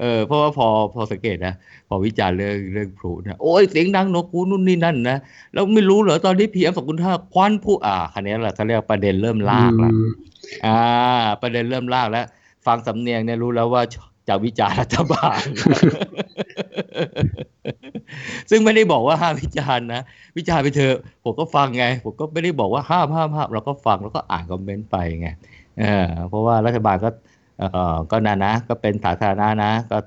เออเพราะว่าพอพอสังเกตนะพอวิจารณ์เรื่องเรื่องพลุนะโอ้ยเสียงดังนกคูนู่นนี่นั่นนะแล้วไม่รู้เหรอตอนนี้ PM สองจุดห้าควันพลุอ่าคราวนี้แหละเขาเรียกประเด็นเริ่มลากละอืมอ่า ประเด็นเริ่มลากแล้ว ฟังสำเนียงเนี่ยรู้แล้วว่าจะวิจารณ์รัฐบาล ซึ่งไม่ได้บอกว่าห้ามวิจารณ์นะ วิจารณ์ไปเถอะผมก็ฟังไง ผมก็ไม่ได้บอกว่าห้ามห้ามห้ามเราก็ฟังแล้วก็อ่านคอมเมนต์ไปไงเออเพราะว่ารัฐบาลก็เออก็นานะ ก็เป็นสาธารณะนะ ก็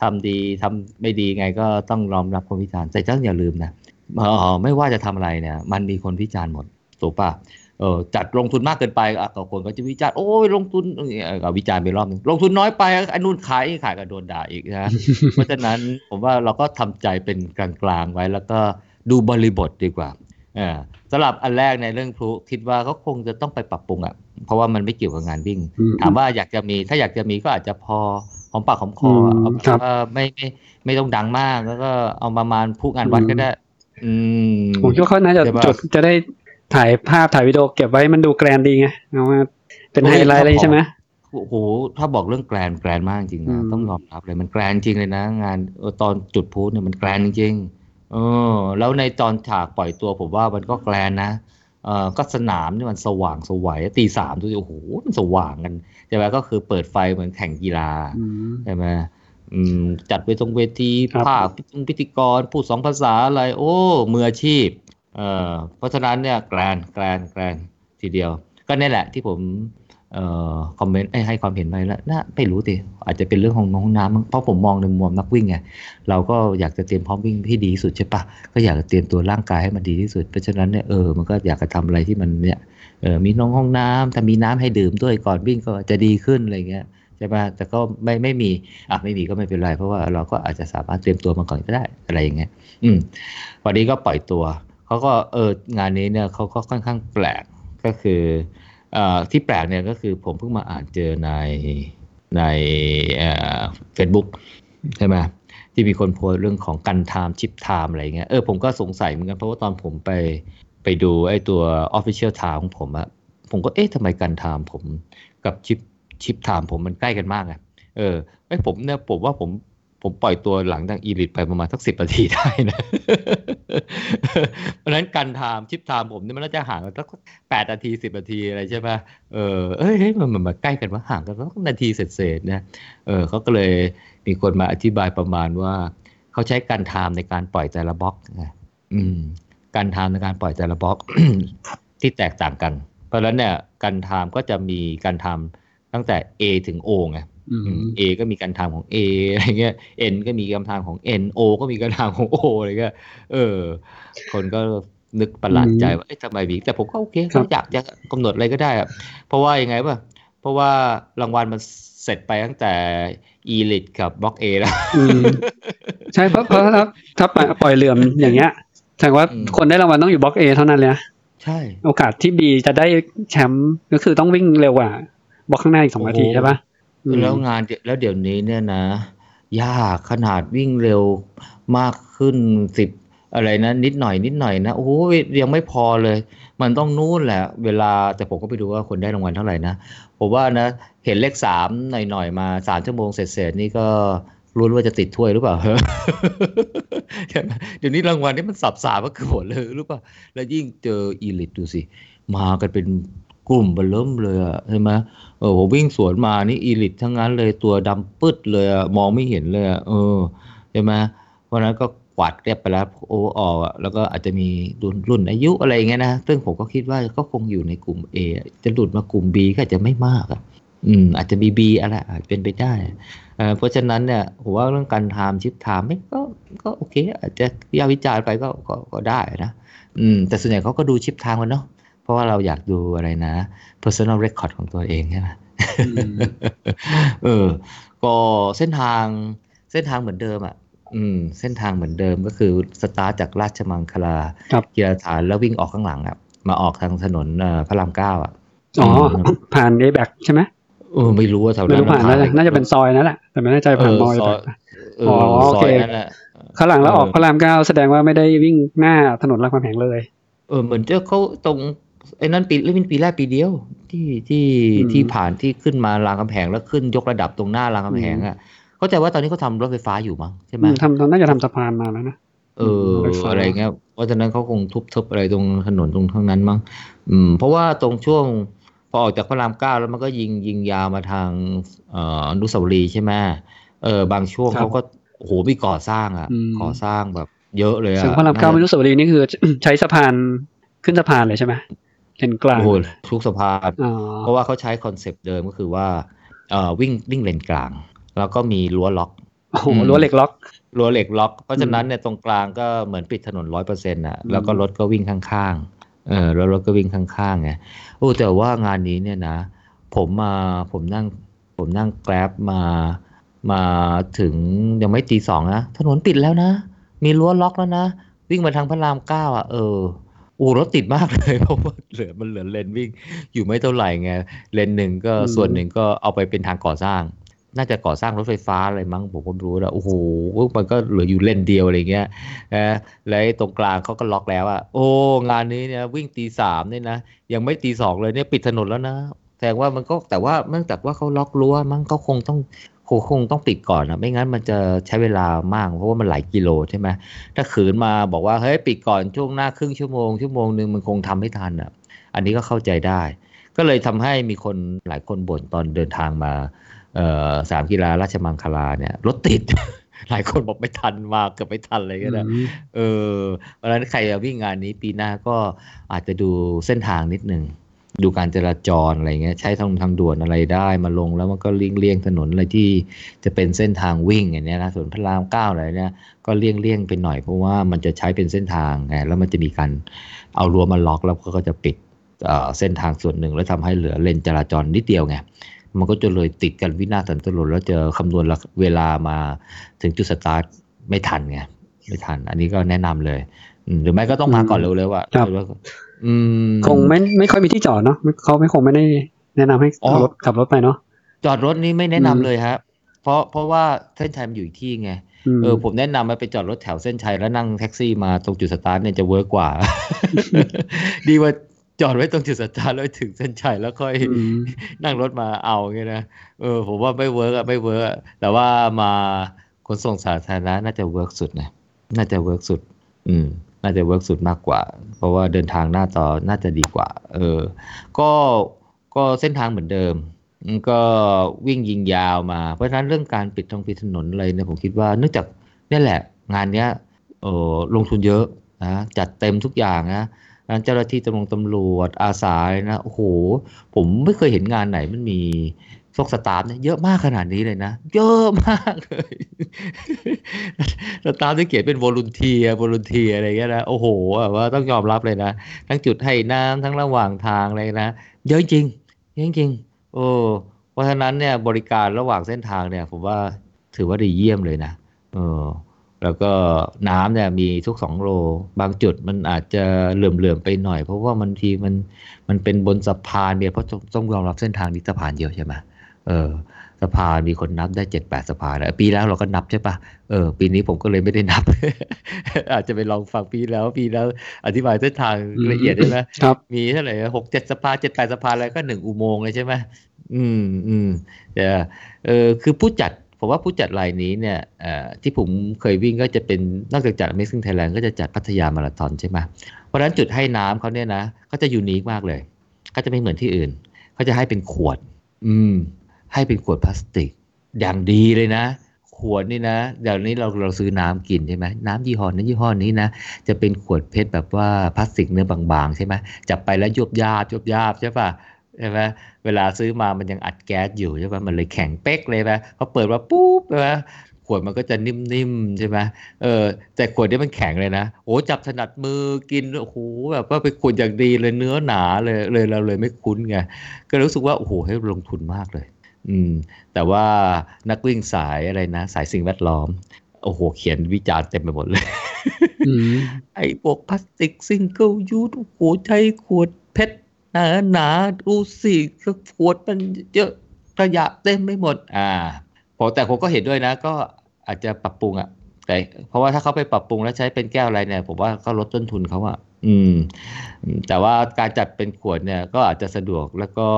ทำดีทำไม่ดีไงก็ต้องยอมรับคนวิจารณ์แต่ต้องอย่าลืมนะเออไม่ว่าจะทำอะไรเนี่ย มันมีคนวิจารณ์หมดถูกป่ะ เออจัดลงทุนมากเกินไปอะก็คนก็จะวิจารณ์โอ้ยลงทุนเอ่อก็วิจารณ์ไปรอบหนึงลงทุนน้อยไปอันนู้นขายขายก็โดนด่าอีกนะเพราะฉะนั้นผมว่าเราก็ทำใจเป็นกลางๆไว้แล้วก็ดูบริบทดีกว่าเออสำหรับอันแรกในเรื่องพลุคิดว่าก็คงจะต้องไปปรับปรุงอะเพราะว่ามันไม่เกี่ยวกับงานวิ่งอืมถามว่าอยากจะมีถ้าอยากจะมีก็อาจจะพอหอมปากหอมคออะอืมเอาแบบครับว่าไม่ไม่ไม่ต้องดังมากแล้วก็เอาประมาณพลุงานวัดก็ได้อืมผมคิดว่าเขาน่าจะใช่ปะจุดจะได้ ถ่ายภาพถ่ายวิดีโอเก็บไว้มันดู grand ดีไงเอามาเป็นไฮไลท์อะไรใช่ไหมโอ้โห ถ้าบอกเรื่อง grand grand มากจริงนะอืมต้องยอมรับเลย มัน grand จริงเลยนะ งานเออตอนจุดพลุเนี่ยมัน grand จริงๆเออ แล้วในตอนฉากปล่อยตัวผมว่ามันก็แกรนนะ เออก็สนามนี่มันสว่างสวัยตีสามดูสิโอ้โห มันสว่างกันใช่ไหมก็คือเปิดไฟเหมือนแข่งกีฬาอืมใช่ไหมอืมจัดไว้ตรงเวทีครับภาคพิธีกร พูดสองภาษาอะไร โอ้ มืออาชีพ เอ่อเพราะฉะนั้นเนี่ยแกรนแกรนแกรนทีเดียว ก็นี่แหละที่ผมเอ่อคอมเมนต์ให้ความเห็นไปแล้วน่าไม่รู้ดิอาจจะเป็นเรื่องของน้องน้ำมั้งเพราะผมมองในมุมนักวิ่งไงเราก็อยากจะเตรียมพร้อมวิ่งที่ดีที่สุดใช่ปะก็อยากจะเตรียมตัวร่างกายให้มันดีที่สุด เพราะฉะนั้นเนี่ยเออมันก็อยากจะทำอะไรที่มันเนี่ยเออมีน้องห้องน้ำถ้ามีน้ำให้ดื่มด้วยก่อนวิ่งก็จะดีขึ้นอะไรเงี้ยใช่ปะแต่ก็ไม่ไม่มีอะไม่มีก็ไม่เป็นไร เพราะว่าเราก็อาจจะสามารถเตรียมตัวมาก่อนก็ได้อะไรอย่างเงี้ยอืมวันนี้ก็ปล่อยตัว เขาก็เอองานนี้เนี่ยเขาก็ค่อนข้างแปลกก็คืออที่แปลกเนี่ยก็คือผมเพิ่งมาอ่านเจอในในเฟซบุ๊กใช่ไหมที่มีคนโพสเรื่องของ gun time chip time อะไรเงี้ยเออผมก็สงสัยเหมือนกันเพราะว่าตอนผมไปไปดูไอ้ตัว Official Time ของผมอะผมก็เอ๊ะทำไม gun time ผมกับ chip chip time ผมมันใกล้กันมากอะเออไอ้ผมเนี่ยผมว่าผม ผมปล่อยตัวหลังจาก elite ไปประมาณสักสิบนาทีได้นะ เพราะฉะนั้น gun time chip time ผมเนี่ยมันน่าจะห่างกันสักแปดนาทีสิบนาทีอะไรใช่ไหมเออเอ้ยเฮ้ยมันมันมาใกล้กันว่าห่างกันสักนาทีเศษๆนะเออเขาก็เลยมีคนมาอธิบายประมาณว่า เขาใช้ gun time ในการปล่อยแต่ละบล็อกไงอืม gun time ในการปล่อยแต่ละบล็อกที่แตกต่างกัน เพราะฉะนั้นเนี่ย gun time ก็จะมี gun time ตั้งแต่ A ถึง O ไง เออก็มี gun time ของ A อะไรเงี้ย N ก็มีการทำของ N O ก็มีการทำของ O อะไรเงี้ย เออ คนก็นึกประหลาดใจว่าเอ๊ะทำไมมีแต่ผมก็โอเคครับเขาอยากจะกำหนดอะไรก็ได้อะเพราะว่ายังไงป่ะ เพราะว่ารางวัลมันเสร็จไปตั้งแต่ e l i t กับบล็อก A แล้วอืมใช่เพราะเพราะถ้าถ้าปล่อยปล่อยเหลื่อมอย่างเงี้ยแสดงว่าอืมคนได้รางวัลต้องอยู่บล็อกเอเท่านั้นเลยนะใช่ โอกาสที่บีจะได้แชมป์ก็คือต้องวิ่งเร็วกว่าบล็อกข้างหน้าอีกสองนาทีใช่ปะอืม แล้วงานแล้วเดี๋ยวนี้เนี่ยนะ ยากขนาดวิ่งเร็วมากขึ้นสิบอะไรนะนิดหน่อยนิดหน่อยนะโอ้โหยังไม่พอเลย มันต้องนู่นแหละ เวลาแต่ผมก็ไปดูว่าคนได้รางวัลเท่าไหร่นะผมว่านะ เห็นเลขสามหน่อยๆมาสามชั่วโมงเสร็จๆนี่ก็รู้ว่าจะติดถ้วยหรือเปล่าใช่ไหมเดี๋ยวนี้รางวัลนี่มันสับสาบก็คือหมดเลยหรือเปล่าแล้วยิ่งเจออีลิตดูสิ มากันเป็น กลุ่มเบ้อเริ่มเลยอะใช่ไหมเออผมวิ่งสวนมานี่ elite ทั้งนั้นเลยตัวดำปึ๊ดเลยอะมองไม่เห็นเลยอะเออใช่ไหมเพราะฉะนั้นก็กวาดเรียบไปแล้ว overall แล้วก็อาจจะมีรุ่นรุ่นอายุอะไรอย่างเงี้ยนะซึ่งผมก็คิดว่าก็คงอยู่ในกลุ่ม A อาจจะหลุดมากลุ่ม B ก็อาจจะไม่มากอะอืมอาจจะมี B อะไรอาจเป็นไปได้เพราะฉะนั้นเนี่ยผมว่าเรื่อง gun time chip time ไม่ก็ก็โอเค อาจจะวิจารวิจารณ์ไปก็ก็ก็ได้นะอืมแต่ส่วนใหญ่เขาก็ดูชิปทม์กันเนาะ ราะว่าเราอยากดูอะไรนะ personal record ของตัวเองใช่ไหมอืมเออ ก็เส้นทางเส้นทางเหมือนเดิมอะ อืม เส้นทางเหมือนเดิมก็คือสตาร์ทจากราชมังคลาครับกีฬาฐานแล้ววิ่งออกข้างหลังอะ มาออกทางถนนเอ่อพระรามเก้าอะ อ๋อ ผ่านเอแบกใช่ไหมเออไม่รู้ว่าแถวไม่นั้นรู้ผ่านมัน่าจะน่าจะเป็นซอยนั่นแหละแต่ไม่แน่ใจผ่านมอยเออซแบอยกเอออ๋อโอซอเคยนั่นแหละข้างหลังแล้วออกเออพระรามเก้าแสดงว่าไม่ได้วิ่งหน้าถนนรามคำแหงเลย เออเหมือนจะเขาตรง ไอ้นั่นปีเล่นปีแรกปีเดียวที่ที่อืมที่ผ่านที่ขึ้นมารามคำแหงแล้วขึ้นยกระดับตรงหน้ารามคำแหงอะเข้าใจว่าตอนนี้เขาทำรถไฟฟ้าอยู่มั้งใช่ไหมอืมทำน่าจะทำสะพานมาแล้วนะเออรถไฟฟ้าอะไรเงี้ยเพราะฉะนั้นเขาคงทุบทุบอะไรตรงถนนตรงทั้งนั้นมั้งอืม เพราะว่าตรงช่วงพอออกจากพระรามเก้าแล้วมันก็ยิงยิงยาวมาทางเอ่ออนุสาวรีย์ใช่ไหมเออบางช่วงครับเขาก็โอ้โหมีก่อสร้างอะอืมก่อสร้างแบบ เยอะเลยอะซึ่งพระรามเก้าไม่รู้สาวรีย์นี่คือใช้สะพานขึ้นสะพานเลยใช่ไหม เลนกลางโอ้โหทุกสะพานอ๋อเพราะว่าเขาใช้คอนเซปต์เดิมก็คือว่าเอ่อวิ่งวิ่งเลนกลาง แล้วก็มีรั้วล็อกโอ้โหอืมรั้วเหล็กล็อกรั้วเหล็กล็อก เพราะฉะนั้นเนี่ยตรงกลางก็เหมือนปิดถนนร้อยเปอร์เซ็นต์อะอืมแล้วก็รถก็วิ่งข้างๆเออแล้วรถก็วิ่งข้างๆไงโอ้แต่ว่างานนี้เนี่ยนะ ผมมาผมนั่งผมนั่งแกร็บมามาถึงยังไม่ตีสองนะถนนปิดแล้วนะ มีรั้วล็อกแล้วนะ วิ่งมาทางพระรามเก้าอะเออ โอ้รถติดมากเลยเพราะว่าเหลือมันเหลือเลนวิ่ง อยู่ไม่เท่าไหร่ไงเลนหนึ่งก็อืมส่วนหนึ่งก็เอาไปเป็นทางก่อสร้าง น่าจะก่อสร้างรถไฟฟ้าอะไรมั้งผมก็ไม่รู้นะโอ้โหมันก็เหลืออยู่เลนเดียวอะไรเงี้ยนะแล้วไอ้ตรงกลางเขาก็ล็อกแล้วอะโอ้งานนี้เนี่ยวิ่งตีสามเนี่ยนะยังไม่ตีสองเลยเนี่ยปิดถนนแล้วนะแสดงว่ามันก็แต่ว่าเนื่องจากว่าเขาล็อกรั้วมั้งเขาคงต้อง คงคงต้องปิดก่อนนะไม่งั้นมันจะใช้เวลามาก เพราะว่ามันหลายกิโลใช่ไหมถ้าขืนมาบอกว่าเฮ้ยปิดก่อนช่วงหน้าครึ่งชั่วโมงชั่วโมงหนึ่งมันคงทำไม่ทันอะ อันนี้ก็เข้าใจได้ ก็เลยทำให้มีคนหลายคนบ่นตอนเดินทางมาเอ่อสนามกีฬาราชมังคลาเนี่ยรถติด หลายคนบอกไม่ทันมาเกือบไม่ทันเลยก็ได้อืมเออเพราะฉะนั้นใครจะวิ่งงานนี้ปีหน้าก็อาจจะดูเส้นทางนิดหนึ่ง ดูการจราจรอะไรเงี้ย ใช้ทางทางด่วนอะไรได้มาลงแล้วมันก็เลี่ยงเลี่ยงถนนอะไรที่จะเป็นเส้นทางวิ่งอย่างเนี้ยนะส่วนพระรามเก้าอะไรเนี่ยก็เลี่ยงเลี่ยงไปหน่อยเพราะว่ามันจะใช้เป็นเส้นทางไงแล้วมันจะมีการเอารั้วมาล็อกแล้วก็จะปิดเอ่อเส้นทางส่วนหนึ่ง แล้วทำให้เหลือเลนจราจรนิดเดียวไงมันก็จะเลยติดกันวินาศสันตะโรแล้วเจอคำนวณเวลามาถึงจุดสตาร์ทไม่ทันไงไม่ทัน อันนี้ก็แนะนำเลยอืมหรือไม่ก็ต้องมาก่อนเร็วๆอะ ครับอืมคงไม่ไม่ค่อยมีที่จอดเนาะไม่เขาไม่คงไม่ได้แนะนำให้อ๋อขับรถขับรถไปเนาะจอดรถนี่ไม่แนะนำอืมเลยครับเพราะเพราะว่าเส้นชัยมันอยู่อีกที่ไงมเออผมแนะนำมาไปจอดรถแถวเส้นชัยแล้วนั่งแท็กซี่มาตรงจุดสตาร์ทเนี่ยจะ work กว่า ดีกว่าจอดไว้ตรงจุดสตาร์ทแล้วถึงเส้นชัยแล้วค่อยอืมนั่งรถมาเอาเงี้ยนะเออผมว่าไม่ work อะไม่ work อะแต่ว่ามาขนส่งสาธารณะน่าจะ work สุดนะน่าจะ work สุด อืม น่าจะ work สุดมากกว่า เพราะว่าเดินทางหน้าต่อน่าจะดีกว่า เออ ก็ก็เส้นทางเหมือนเดิม ก็วิ่งยิงยาวมา เพราะฉะนั้นเรื่องการปิดทงปิดถนนอะไรเนี่ยผมคิดว่าเนื่องจากนี่แหละ งานเนี้ยเออลงทุนเยอะนะจัดเต็มทุกอย่างนะนั้นเจ้าหน้าที่ตำรวจตำรวจอาสาเลยนะโอ้โห ผมไม่เคยเห็นงานไหนมันมี พวก staff เนี่ยเยอะมากขนาดนี้เลยนะ เยอะมากเลย staff ที่เขียนเป็น volunteer volunteer อะไรเงี้ยนะโอ้โหแบบว่าต้องยอมรับเลยนะ ทั้งจุดให้น้ำทั้งระหว่างทางเลยนะเยอะจริงเยอะจริงโอ้เพราะฉะนั้นเนี่ยบริการระหว่างเส้นทางเนี่ย ผมว่าถือว่าดีเยี่ยมเลยนะเออแล้วก็น้ำเนี่ยมีทุกสองโล บางจุดมันอาจจะเหลื่อมๆไปหน่อย เพราะว่ามันทีมันมันเป็นบนสะพานเนี่ยเพราะต้องต้องยอมรับเส้นทางนี้สะพานเยอะใช่ไหม เออสะพานมีคนนับได้เจ็ดแปดสะพานแล้วปีแล้วเราก็นับใช่ปะเออปีนี้ผมก็เลยไม่ได้นับ อาจจะไปลองฟังปีแล้วปีแล้วอธิบายเส้นทางละเอียดได้ไหมครับมีเท่าไหร่หกเจ็ดสะพานเจ็ดแปดสะพานอะไรก็หนึ่งอุโมงค์เลยใช่ไหมอืมอืมแต่เออคือผู้จัดผมว่าผู้จัดรายนี้เนี่ยเอ่อที่ผมเคยวิ่งก็จะเป็นนอกจากจัด Amazing Thailand ก็จะจัดพัทยามาราธอนใช่ไหมเพราะฉะนั้นจุดให้น้ำเขาเนี่ยนะก็จะยูนิคมากเลย ก็จะไม่เหมือนที่อื่นเขาจะให้เป็นขวด อืม ให้เป็นขวดพลาสติก อย่างดีเลยนะ ขวดนี่นะเดี๋ยวนี้เราเราซื้อน้ำกินใช่ไหมน้ำยี่ห้อนั้นยี่ห้อนี้นะ จะเป็นขวดเพชรแบบว่าพลาสติกเนื้อบางๆใช่ไหมจับไปแล้วยุบยาบยุบยาบใช่ปะใช่ไหมเวลาซื้อมามันยังอัดแก๊สอยู่ใช่ปะมันเลยแข็งเป๊กเลยนะพอเปิดมาปุ๊บใช่ไหมขวดมันก็จะนิ่มๆใช่ไหมเออแต่ขวดนี้มันแข็งเลยนะโอ้จับถนัดมือกินโอ้โหแบบว่าไปขวดอย่างดีเลยเนื้อหนาเลยเลยเราเลยไม่คุ้นไงก็รู้สึกว่าโอ้โหให้ลงทุนมากเลย อืม แต่ว่านักวิ่งสายอะไรนะ สายสิ่งแวดล้อม โอ้โห เขียนวิจารณ์เต็มไปหมดเลยอืมไอ้พวกพลาสติก single use โอ้โหใช้ขวด PET หนาหนาๆดูสิขวดมันเยอะขยะเต็มไปหมด อ่าผมแต่ผมก็เห็นด้วยนะ ก็อาจจะปรับปรุงอะแต่เพราะว่าถ้าเขาไปปรับปรุงแล้วใช้เป็นแก้วอะไรเนี่ย ผมว่าก็ลดต้นทุนเขาอะอืมอืม แต่ว่าการจัดเป็นขวดเนี่ยก็อาจจะสะดวกแล้วก็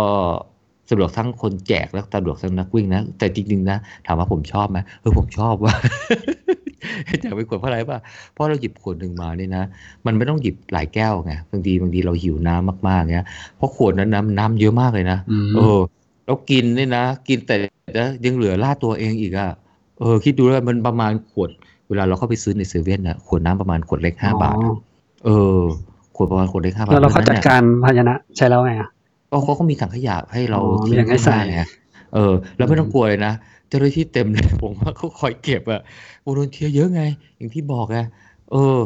สะดวกทั้งคนแจกแล้วสะดวกทั้งนักวิ่งนะ แต่จริงๆนะ ถามว่าผมชอบไหมเออผมชอบว่าแจกเป็นขวดเพราะอะไรป่ะเพราะเราหยิบขวดหนึ่งมาเนี่ยนะ มันไม่ต้องหยิบหลายแก้วไงบางทีบางทีเราหิวน้ำมากๆเงี้ยเพราะขวดนั้นน้ำน้ำเยอะมากเลยนะอืมเออแล้วกินเนี่ยนะ กินแต่แล้วยังเหลือลาดตัวเองอีกอะเออคิดดูแล้วมันประมาณขวด เวลาเราเข้าไปซื้อในเซเว่นนะขวดน้ำประมาณขวดเล็กห้าบาทอ๋อเออ ขวดประมาณขวดเล็กห้าบาทแล้วเราเขาพะฉะจันั้นดนี่ยการภาชนะใช้แล้วไงอะ ก็เขาก็มีถังขยะให้เราอ๋อมีถังให้ใส่ข้างน้าไงเออ แล้วไม่ต้องกลัวเลยนะเจ้าหน้าที่เต็มเลยผมว่าเขาคอยเก็บอะ volunteer เยอะไง อย่างที่บอกไงเออ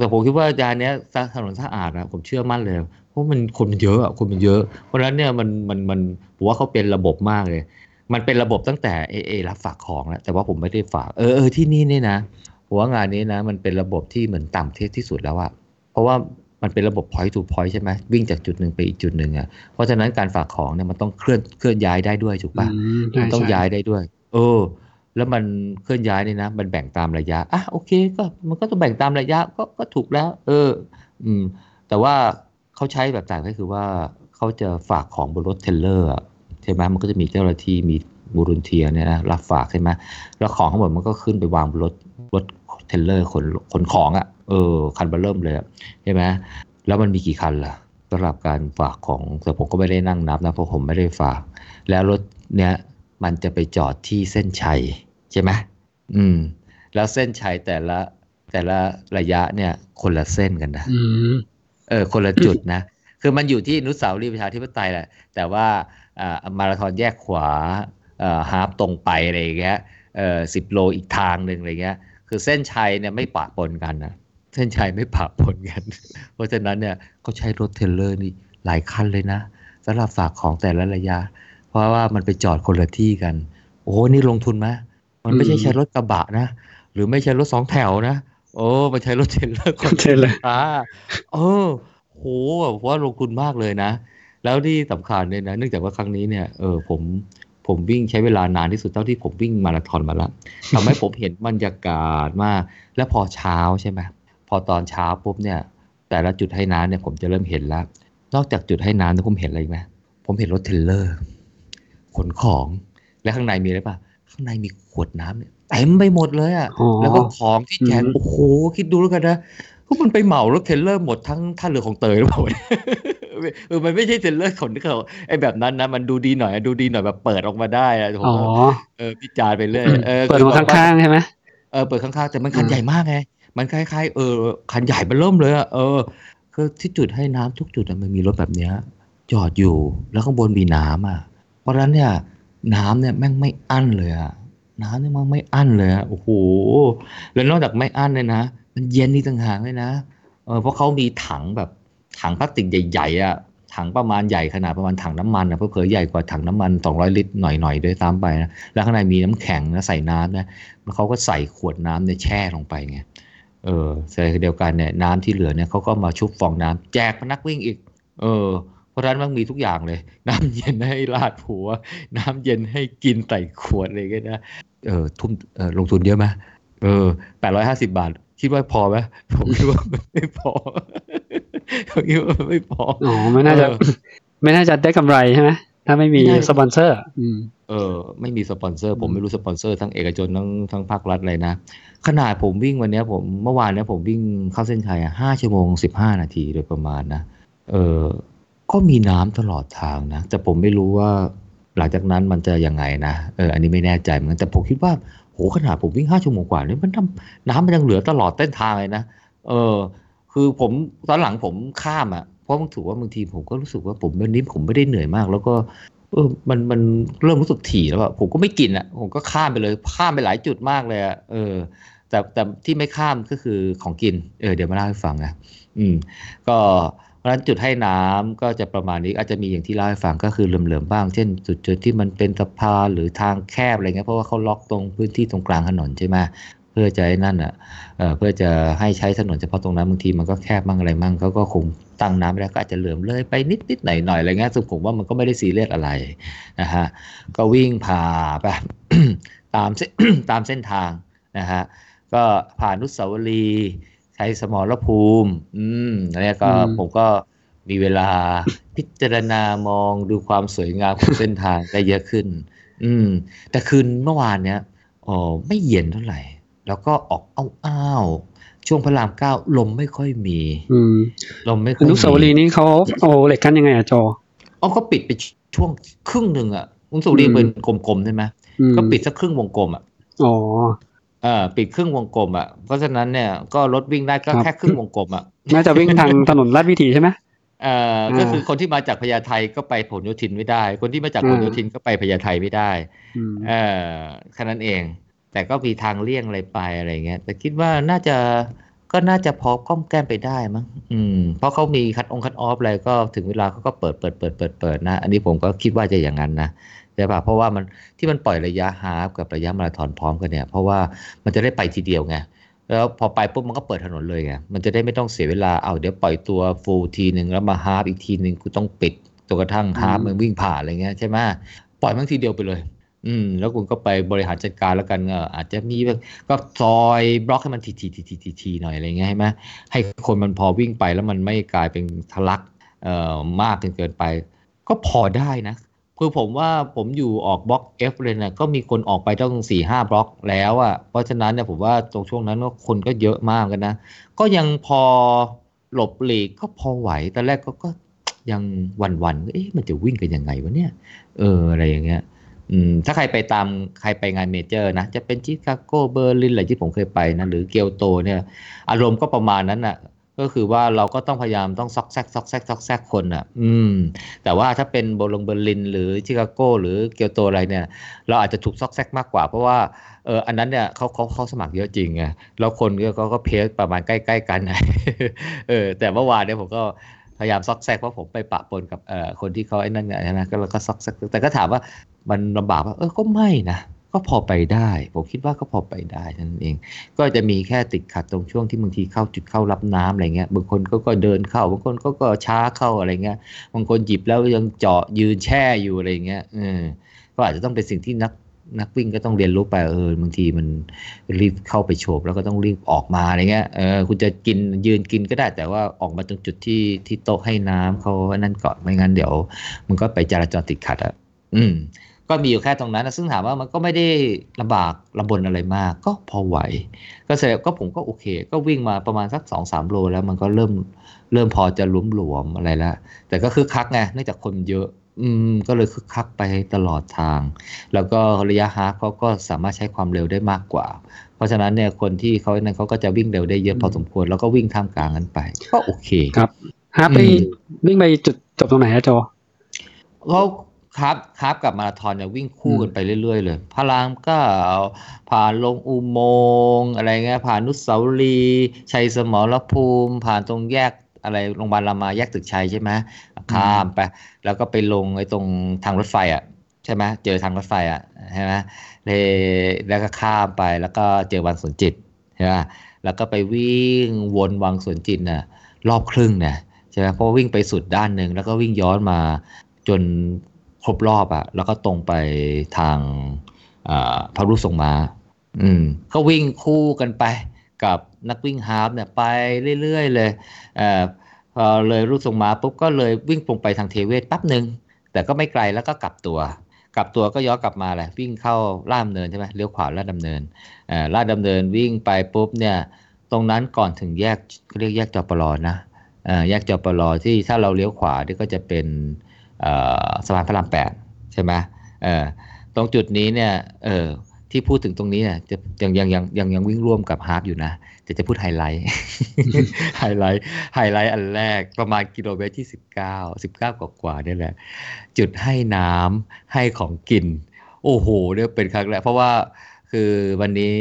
แต่ผมคิดว่างานเนี้ยถนนสะอาดอะผมเชื่อมั่นเลย เพราะมันคนมันเยอะอะคนมันเยอะ เพราะฉะนั้นเนี่ยมันมันมันผมว่าเขาเป็นระบบมากเลย มันเป็นระบบตั้งแต่เอเอรับฝากของแล้วแต่ว่าผมไม่ได้ฝากเออเออที่นี่เนี่ยนะผมว่างานนี้นะ มันเป็นระบบที่เหมือนต่างประเทศที่สุดแล้วอะเพราะว่า มันเป็นระบบ point to point ใช่ไหมวิ่งจากจุดหนึ่งไปอีกจุดหนึ่งอะเพราะฉะนั้นการฝากของเนี่ยมันต้องเคลื่อนเคลื่อนย้ายได้ด้วยถูกปะอืมใช่มันต้องใช่ย้ายได้ด้วย เออ แล้วมันเคลื่อนย้ายเนี่ยนะ มันแบ่งตามระยะอะโอเค ก็มันก็ต้องแบ่งตามระยะก็ก็ถูกแล้ว เออ อืม แต่ว่าเขาใช้แบบต่างก็คือว่าเขาจะฝากของบนรถเทรลเลอร์อะใช่ไหมมันก็จะมีเจ้าหน้าที่มีบูรุนเทียเนี่ยนะรับฝากใช่ไหมแล้วของทั้งหมดมันก็ขึ้นไปวางบนรถรถ เทรลเลอร์ขนขนของอะ่ะเออคันเบ้อเริ่มเลยอะใช่ไหมแล้วมันมีกี่คันล่ะสำหรับการฝากของแต่ผมก็ไม่ได้นั่งนับนะเพราะผมไม่ได้ฝาก แล้วรถเนี้ยมันจะไปจอดที่เส้นชัยใช่ไหมอืม แล้วเส้นชัยแต่ละแต่ละระยะเนี่ย คนละเส้นกันนะอืมเออ คนละจุดนะคือมันอยู่ที่อนุสาวรีย์ประชาธิปไตยแหละ แต่ว่าอ่ามาราธอนแยกขวาเอ่อ half ตรงไปอะไรอย่างเงี้ยเอ่อสิบโลอีกทางหนึ่งอะไรเงี้ย คือเส้นชัยเนี่ยไม่ปะปนกันนะเส้นชัยไม่ปะปนกัน เพราะฉะนั้นเนี่ยเขาใช้รถเทรลเลอร์นี่หลายคันเลยนะสำหรับฝากของแต่ละระยะ เพราะว่ามันไปจอดคนละที่กัน โอ้โหนี่ลงทุนไหมมันไม่ใช่ใช้รถกระบะนะ หรือไม่ใช่รถสองแถวนะโอ้มันใช้รถเทรลเลอร์คันเทรลเลอร์อ่าเออโหแบบว่าลงทุนมากเลยนะ แล้วที่สำคัญเนี่ยนะเนื่องจากว่าครั้งนี้เนี่ยเออผม ผมวิ่งใช้เวลานานที่สุดเท่าที่ผมวิ่งมาราธอนมาแล้วทำให้ผมเห็นบรรยากาศมาก แล้วพอเช้าใช่ไหมพอตอนเช้าปุ๊บเนี่ย แต่ละจุดให้น้ำเนี่ยผมจะเริ่มเห็นแล้ว นอกจากจุดให้น้ำเนี่ยผมเห็นอะไรอีกไหมผมเห็นรถเทรลเลอร์ ขนของและข้างในมีอะไรป่ะข้างในมีขวดน้ำเนี่ยเต็มไปหมดเลยอะอ๋อแล้วก็ของที่แจกอืมโอ้โหคิดดูแล้วกันนะพวกมันไปเหมารถเทรลเลอร์หมดทั้งท่าเรือคลองเตยหรือเปล่า เออมันไม่ใช่เทรลเลอร์ขนที่เขาไอ้แบบนั้นนะมันดูดีหน่อยอะดูดีหน่อยแบบเปิดออกมาได้อะผมอ๋อว่าเออพิจารณ์ไปเรื่อยเออเปิดคือมาแบบว่าข้างๆใช่ไหมเออเปิดข้างๆแต่มันคันอืมใหญ่มากไงมันคล้ายๆเออคันใหญ่เบ้อเริ่มเลยอะเออคือที่จุดให้น้ำทุกจุดอะมันมีรถแบบเนี้ย จอดอยู่แล้วข้างบนมีน้ำอะ เพราะฉะนั้นเนี่ย น้ำเนี่ยแม่งไม่อั้นเลยอะน้ำเนี่ยมันไม่อั้นเลยอะโอ้โหแล้วนอกจากไม่อั้นเลยนะมันเย็นนี่ต่างหากเลยนะเออเพราะเขามีถังแบบ ถังพลาสติกใหญ่ๆอะถังประมาณใหญ่ขนาดประมาณถังน้ำมันอะเพื่อเผยใหญ่กว่าถังน้ำมัน 200 ลิตรหน่อยๆด้วยซ้ำไปนะแล้วข้างในมีน้ำแข็งนะใส่น้ำนะแล้วเขาก็ใส่ขวดน้ำเนี่ยแช่ลงไปไงเออใส่เดียวกันเนี่ยน้ำที่เหลือเนี่ยเขาก็มาชุบฟองน้ำแจกพนักวิ่งอีก เออเพราะฉะนั้นมันมีทุกอย่างเลย น้ำเย็นให้ราดหัว น้ำเย็นให้กินใส่ขวดอะไรอย่างเงี้ยนะเออทุ่มเออลงทุนเยอะไหมเออแปดร้อยห้าสิบบาท คิดว่าพอไหมผมคิดว่าไม่พอ ผมคิดว่ามันไม่พออ๋อไม่น่าจะเออไม่น่าจะได้กำไรใช่ไหมถ้าไม่มีไม่ได้สปอนเซอร์อืมเออ ไม่มีสปอนเซอร์ผมอืมไม่รู้สปอนเซอร์ทั้งเอกชนทั้งทั้งภาครัฐเลยนะ ขนาดผมวิ่งวันเนี้ยผมเมื่อวานเนี้ยผมวิ่งเข้าเส้นชัยอะห้าชั่วโมงสิบห้านาทีโดยประมาณนะ เออ ก็มีน้ำตลอดทางนะ แต่ผมไม่รู้ว่า หลังจากนั้นมันจะยังไงนะ เออ อันนี้ไม่แน่ใจเหมือนกัน แต่ผมคิดว่าโหขนาดผมวิ่งห้าชั่วโมงกว่านี่มันทำน้ำมันยังเหลือตลอดเส้นทางเลยนะ เออ คือผมตอนหลังผมข้ามอะเพราะมันถือว่าบางทีผมก็รู้สึกว่าผมวันนี้ผมไม่ได้เหนื่อยมาก แล้วก็ เออมันมันเริ่มรู้สึกถี่แล้วอะผมก็ไม่กินอะผมก็ข้ามไปเลยข้ามไปหลายจุดมากเลยอะเออ แต่แต่ที่ไม่ข้ามก็คือของกิน เออเดี๋ยวมาเล่าให้ฟังนะอืม ก็เพราะฉะนั้นจุดให้น้ำก็จะประมาณนี้อาจจะมีอย่างที่เล่าให้ฟังก็คือเหลื่อมๆบ้าง เช่น จุดจุดที่มันเป็นสะพานหรือทางแคบอะไรเงี้ยเพราะว่าเขาล็อกตรงพื้นที่ตรงกลางถนนใช่ไหม พื่อจะให้นั่นอะเอ่อเพื่อจะให้ใช้ถนนเฉพาะตรงนั้นบางทีมันก็แคบมั่งอะไรมั่งเขาก็คงตั้งน้ำไม่ได้ก็อาจจะเหลื่อมเลยไปนิดนิดหน่อยหน่อยอะไรเงี้ยซึ่งผมว่ามันก็ไม่ได้ซีเรียสอะไรนะฮะก็วิ่งผ่าไปตามเส้นตามเส้นทางนะฮะก็ผ่านนุสาวรีย์ใช้สมรภูมิอืมแล้วเนี่ยก็อืมผมก็มีเวลาพิจารณามองดูความสวยงามของเส้นทางได้เยอะขึ้น อืม แต่คืนเมื่อวานเนี้ยอ๋อไม่เย็นเท่าไหร่ แล้วก็ออกอ้าวๆช่วงพระรามเก้าลมไม่ค่อยมี อืมลมไม่ค่ออยมีนุสาวรีย์นี้เขาเอาเหล็กกั้นยังไงอะจอ อ๋อก็ปิดไปช่วงครึ่งหนึ่งอะอนุสาวรีย์อืม เป็นกลมๆใช่ไหมอืมก็ปิดสักครึ่งวงกลมอะอ๋อ เออปิดครึ่งวงกลมอะเพราะฉะนั้นเนี่ยก็รถวิ่งได้ก็ครับ แค่ครึ่งวงกลมอะน่าจะวิ่งทางถนนลาดวิถีใช่ไหม เออก็คือคนที่มาจากพญาไทก็ไปผลโยธินไม่ได้ คนที่มาจากผลโยธินก็ไปพญาไทไม่ได้ อืม เออแค่นั้นเอง แต่ก็มีทางเลี่ยงอะไรไปอะไรเงี้ยแต่คิดว่าน่าจะก็น่าจะพอก้อมแก้มไปได้มั้งอืม เพราะเขามีคัดองคัดออฟอะไรก็ถึงเวลาเขาก็เปิดเปิดเปิดเปิดเปิดนะ อันนี้ผมก็คิดว่าจะอย่างนั้นนะใช่ป่ะเพราะว่ามันที่มันปล่อยระยะฮาล์ฟกับระยะมาราธอนพร้อมกันเนี่ย เพราะว่ามันจะได้ไปทีเดียวไงแล้วพอไปปุ๊บมันก็เปิดถนนเลยไงมันจะได้ไม่ต้องเสียเวลาเอาเดี๋ยวปล่อยตัวฟูลทีหนึ่งแล้วมาฮาล์ฟอีกทีหนึ่งกูต้องปิดจนกระทั่งฮาล์ฟอืมมันวิ่งผ่านอะไรเงี้ยใช่ไหมปล่อยมันทีเดียวไปเลย อืม แล้วคุณก็ไปบริหารจัดการแล้วกันเอออาจจะมีแบบก็ซอยบล็อกให้มันทีทีทีทีทีทีหน่อยอะไรเงี้ยใช่ไหมให้คนมันพอวิ่งไปแล้วมันไม่กลายเป็นทะลักเอ่อมากเกินไป ก็พอได้นะคือผมว่าผมอยู่ออก block F เลยนะก็มีคนออกไปต้องสี่ห้าบล็อกแล้วอะเพราะฉะนั้นเนี่ยผมว่าตรงช่วงนั้นก็คนก็เยอะมากกันนะ ก็ยังพอหลบหลีกก็พอไหวตอนแรกก็ก็ยังหวั่นๆเอ๊ะมันจะวิ่งกันยังไงวะเนี่ย เอออะไรอย่างเงี้ย อืมถ้าใครไปตามใครไปงาน major นะ จะเป็นชิคาโกเบอร์ลินอะไรที่ผมเคยไปนะหรือเกียวโตเนี่ยอารมณ์ก็ประมาณนั้นน่ะก็คือว่าเราก็ต้องพยายามต้องซอกแซกซอกแซกซอกแซกคนอะ อืม แต่ว่าถ้าเป็นโบลงเบอร์ลิน หรือชิคาโกหรือเกียวโตอะไรเนี่ย เราอาจจะถูกซอกแซกมากกว่า เพราะว่าเอออันนั้นเนี่ยเขาเขาเขาสมัครเยอะจริงไงแล้วคนก็ก็ก็เพสประมาณใกล้ๆกันเออ แต่เมื่อวานเนี่ยผมก็พยายามซอกแซกเพราะผมไปปะปนกับเอ่อคนที่เขาไอ้นั่นไงนะก็เราก็ซอกแซกแต่ก็ถามว่า มันลำบากว่าเออก็ไม่นะก็พอไปได้ ผมคิดว่าก็พอไปได้นั่นเอง ก็จะมีแค่ติดขัดตรงช่วงที่บางทีเข้าจุดเข้ารับน้ำอะไรเงี้ยบางคนก็ก็เดินเข้าบางคนก็ก็ช้าเข้าอะไรเงี้ยบางคนหยิบแล้วยังเจาะยืนแช่อยู่อะไรเงี้ยเออก็อาจจะต้องเป็นสิ่งที่นักนักวิ่งก็ต้องเรียนรู้ไปเออบางทีมันรีบเข้าไปโฉบแล้วก็ต้องรีบออกมาอะไรเงี้ยเออคุณจะกินยืนกินก็ได้แต่ว่าออกมาตรงจุดที่ที่โต๊ะให้น้ำเขานั่นก่อนไม่งั้นเดี๋ยว มันก็ไปจราจรติดขัดอะอืม ก็มีอยู่แค่ตรงนั้นนะซึ่งถามว่ามันก็ไม่ได้ลำบากลำบนอะไรมาก ก็พอไหว ก็แสดงก็ผมก็โอเค ก็วิ่งมาประมาณสักสองสามโล แล้วมันก็เริ่มเริ่มพอจะหลวมหลวมๆอะไรแล้ว แต่ก็คือคักไงเนื่องจากคนเยอะ อืม ก็เลยคึกคักไปตลอดทาง แล้วก็ระยะฮาล์ฟเขาก็สามารถใช้ความเร็วได้มากกว่า เพราะฉะนั้นเนี่ยคนที่เขานั้นเขาก็จะวิ่งเร็วได้เยอะพอสมควร แล้วก็วิ่งท่ามกลางกันไป ก็โอเค ครับฮาร์ปไปอืมวิ่งไปจุดจบตรงไหนอะจอเขา ครับครับกับมาราธอนเนี่ยวิ่งคู่กันไปเรื่อยๆ เลยพระรามเก้าผ่านลงอุโมงค์อะไรเงี้ยผ่านนุสาวรีย์ชัยสมรภูมิ ผ่านตรงแยกอะไรโรงพยาบาลรามาแยกตึกชัยใช่ไหมข้ามไป แล้วก็ไปลงไอ้ตรงทางรถไฟอะใช่ไหมเจอทางรถไฟอะใช่ไหมเลยแล้วก็ข้ามไปแล้วก็เจอวังสวนจิตใช่ไหมแล้วก็ไปวิ่งวนวังสวนจิตน่ะรอบครึ่งเนี่ยใช่ไหมเพราะว่าวิ่งไปสุดด้านหนึ่งแล้วก็วิ่งย้อนมาจน ครบรอบอะแล้วก็ตรงไปทางพระรูปทรงม้า อืม ก็วิ่งคู่กันไปกับนักวิ่งฮาล์ฟเนี่ยไปเรื่อยๆเลยเอ่อพอเลยรูปทรงม้าปุ๊บก็เลยวิ่งตรงไปทางเทเวศแป๊บหนึ่งแต่ก็ไม่ไกลแล้วก็กลับตัว กลับตัวก็ย้อนกลับมาแหละวิ่งเข้าราชดำเนินใช่ไหมเลี้ยวขวาราชดำเนินเอ่อราชดำเนินวิ่งไปปุ๊บเนี่ยตรงนั้นก่อนถึงแยกเขาเรียกแยกจอปรนะเอ่อแยกจอปรที่ถ้าเราเลี้ยวขวานี่ก็จะเป็น สะพานพระรามแปดใช่ไหมตรงจุดนี้เนี่ยที่พูดถึงตรงนี้อะจะยังยังยังยังยังวิ่งร่วมกับ half อยู่นะแต่จะพูดไฮไลท์ไฮไลท์ไฮไลท์อันแรกประมาณกิโลเมตรที่สิบเก้าสิบเก้ากว่าๆนี่แหละ จุดให้น้ำให้ของกิน โอ้โหเนี่ยเป็นครั้งแรกเพราะว่าคือวันนี้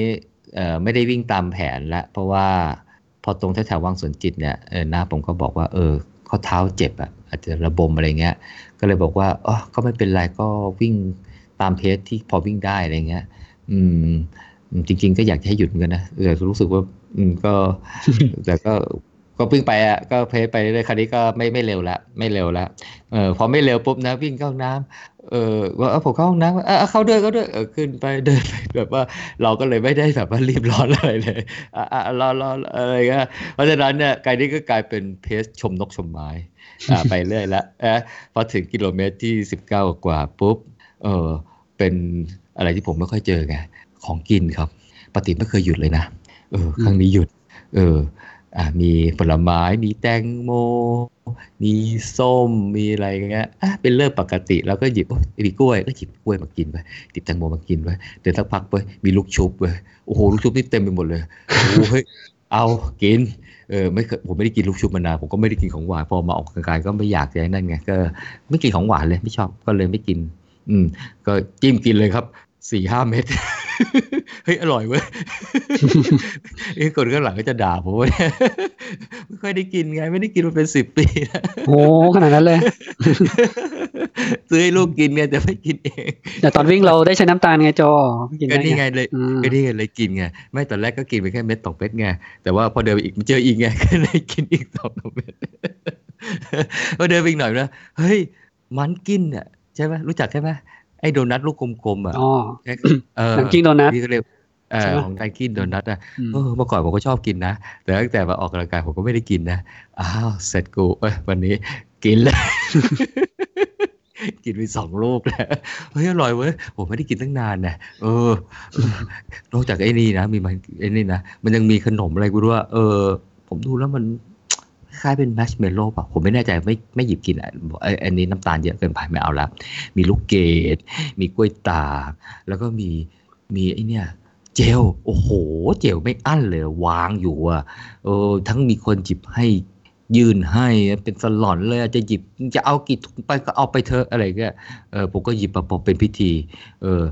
ไม่ได้วิ่งตามแผนละเพราะว่าพอตรงแถวๆวังสวนจิตเนี่ยหน้าผมก็บอกว่า เออข้อเท้าเจ็บอะ อาจจะระบมอะไรเงี้ย ก็เลยบอกว่าอ๋อก็ไม่เป็นไรก็วิ่งตามเพจที่พอวิ่งได้อะไรเงี้ย อืม จริง ๆ ก็อยากจะให้หยุดเหมือนกันนะแต่รู้สึกว่า อืมก็ แต่ก็ก็วิ่งไปอะก็เพจไปเรื่อยๆคราวนี้ก็ไม่ไม่เร็วละไม่เร็วละเออพอไม่เร็วปุ๊บนะวิ่งเข้าห้องน้ำเออว่าเอาผมเข้าห้องน้ำเออเอาเข้าด้วยเข้าด้วยเออขึ้นไปเดินไปแบบว่าเราก็เลยไม่ได้แบบว่ารีบร้อนอะไรเลยอะอะรอรออะไรเงี้ยเพราะฉะนั้นเนี่ยกายนี้ก็กลายเป็นเพจชมนกชมไม้อ่า ไปเรื่อยละเออพอถึงกิโลเมตรที่สิบเก้ากว่าปุ๊บเออเป็นอะไรที่ผมไม่ค่อยเจอไงของกินครับปกติไม่เคยหยุดเลยนะเออครั้งนี้หยุด เอออ่ามีผลไม้มีแตงโม มีส้มมีอะไรอย่างเงี้ยอะเป็นเรื่องปกติแล้วก็หยิบโอ้ยมีกล้วยก็หยิบกล้วยมากินไปหยิบแตงโมมากินไปเดินสักพักไปมีลูกชุบไปโอ้โหลูกชุบนี่เต็มไปหมดเลยโอ้โหเฮ้ยเอากิน เออไม่เคยผมไม่ได้กินลูกชุบมานานผมก็ไม่ได้กินของหวานพอมาออกกำลังกายก็ไม่อยากจะนั่นไงก็ไม่กินของหวานเลยไม่ชอบก็เลยไม่กิน อืม ก็จิ้มกินเลยครับสี่ห้าเม็ดเฮ้ยอร่อยเว้ยเอ้คนข้างหลังก็จะด่าผมว่าไม่ค่อยได้กินไง ไม่ได้กินมาเป็นสิบปีแล้วโอ้ขนาดนั้นเลย ซื้อให้ลูกกินไงแต่ไม่กินเอง แต่ตอนวิ่งเราได้ใช้น้ำตาลไงจอกินก็ได้นี่ไงเลยอืมก็นี่ไงเลยกินไงไม่ตอนแรกก็กินไปแค่เม็ดสองเม็ดไงแต่ว่าพอเดินไปอีกเจออีกไงก็เลยกินอีกสองเม็ดพอเดินไปอีกหน่อยนะเฮ้ยมันกินอะใช่ไหมรู้จักใช่ไหมไอ้โดนัทลูกกลมๆอะอ๋อเออน้ำกิ้งโดนัทพี่ก็เรียกเออใช่ไหมของไดกินโดนัทอะอืมเออเมื่อก่อนผมก็ชอบกินนะ แต่ตั้งแต่มาออกกำลังกายผมก็ไม่ได้กินนะ อ้าว เสร็จกูเอ้ยวันนี้กินเลย กินไปสองลูกแล้วเฮ้ยอร่อยเว้ยผมไม่ได้กินตั้งนานนะเออนอกจากไอ้นี่นะมีมันไอ้นี่นะมันยังมีขนมอะไรกูด้วยเออ ผมดูแล้วมันคล้ายเป็นแมชเมลโล่ป่ะผมไม่แน่ใจไม่ไม่หยิบกินอะไอ้อันนี้น้ำตาลเยอะเกินไปไม่เอาละมีลูกเกดมีกล้วยตากแล้วก็มีมีไอ้เนี่ยเจลโอ้โห เจลไม่อั้นเลย วางอยู่อะเออทั้งมีคนจิบให้ ยื่นให้เป็นสลอนเลยอะจะหยิบจะเอากี่ถุงไปก็เอาไปเถอะอะไรเงี้ยเออผมก็หยิบมาพอเป็นพิธี เออ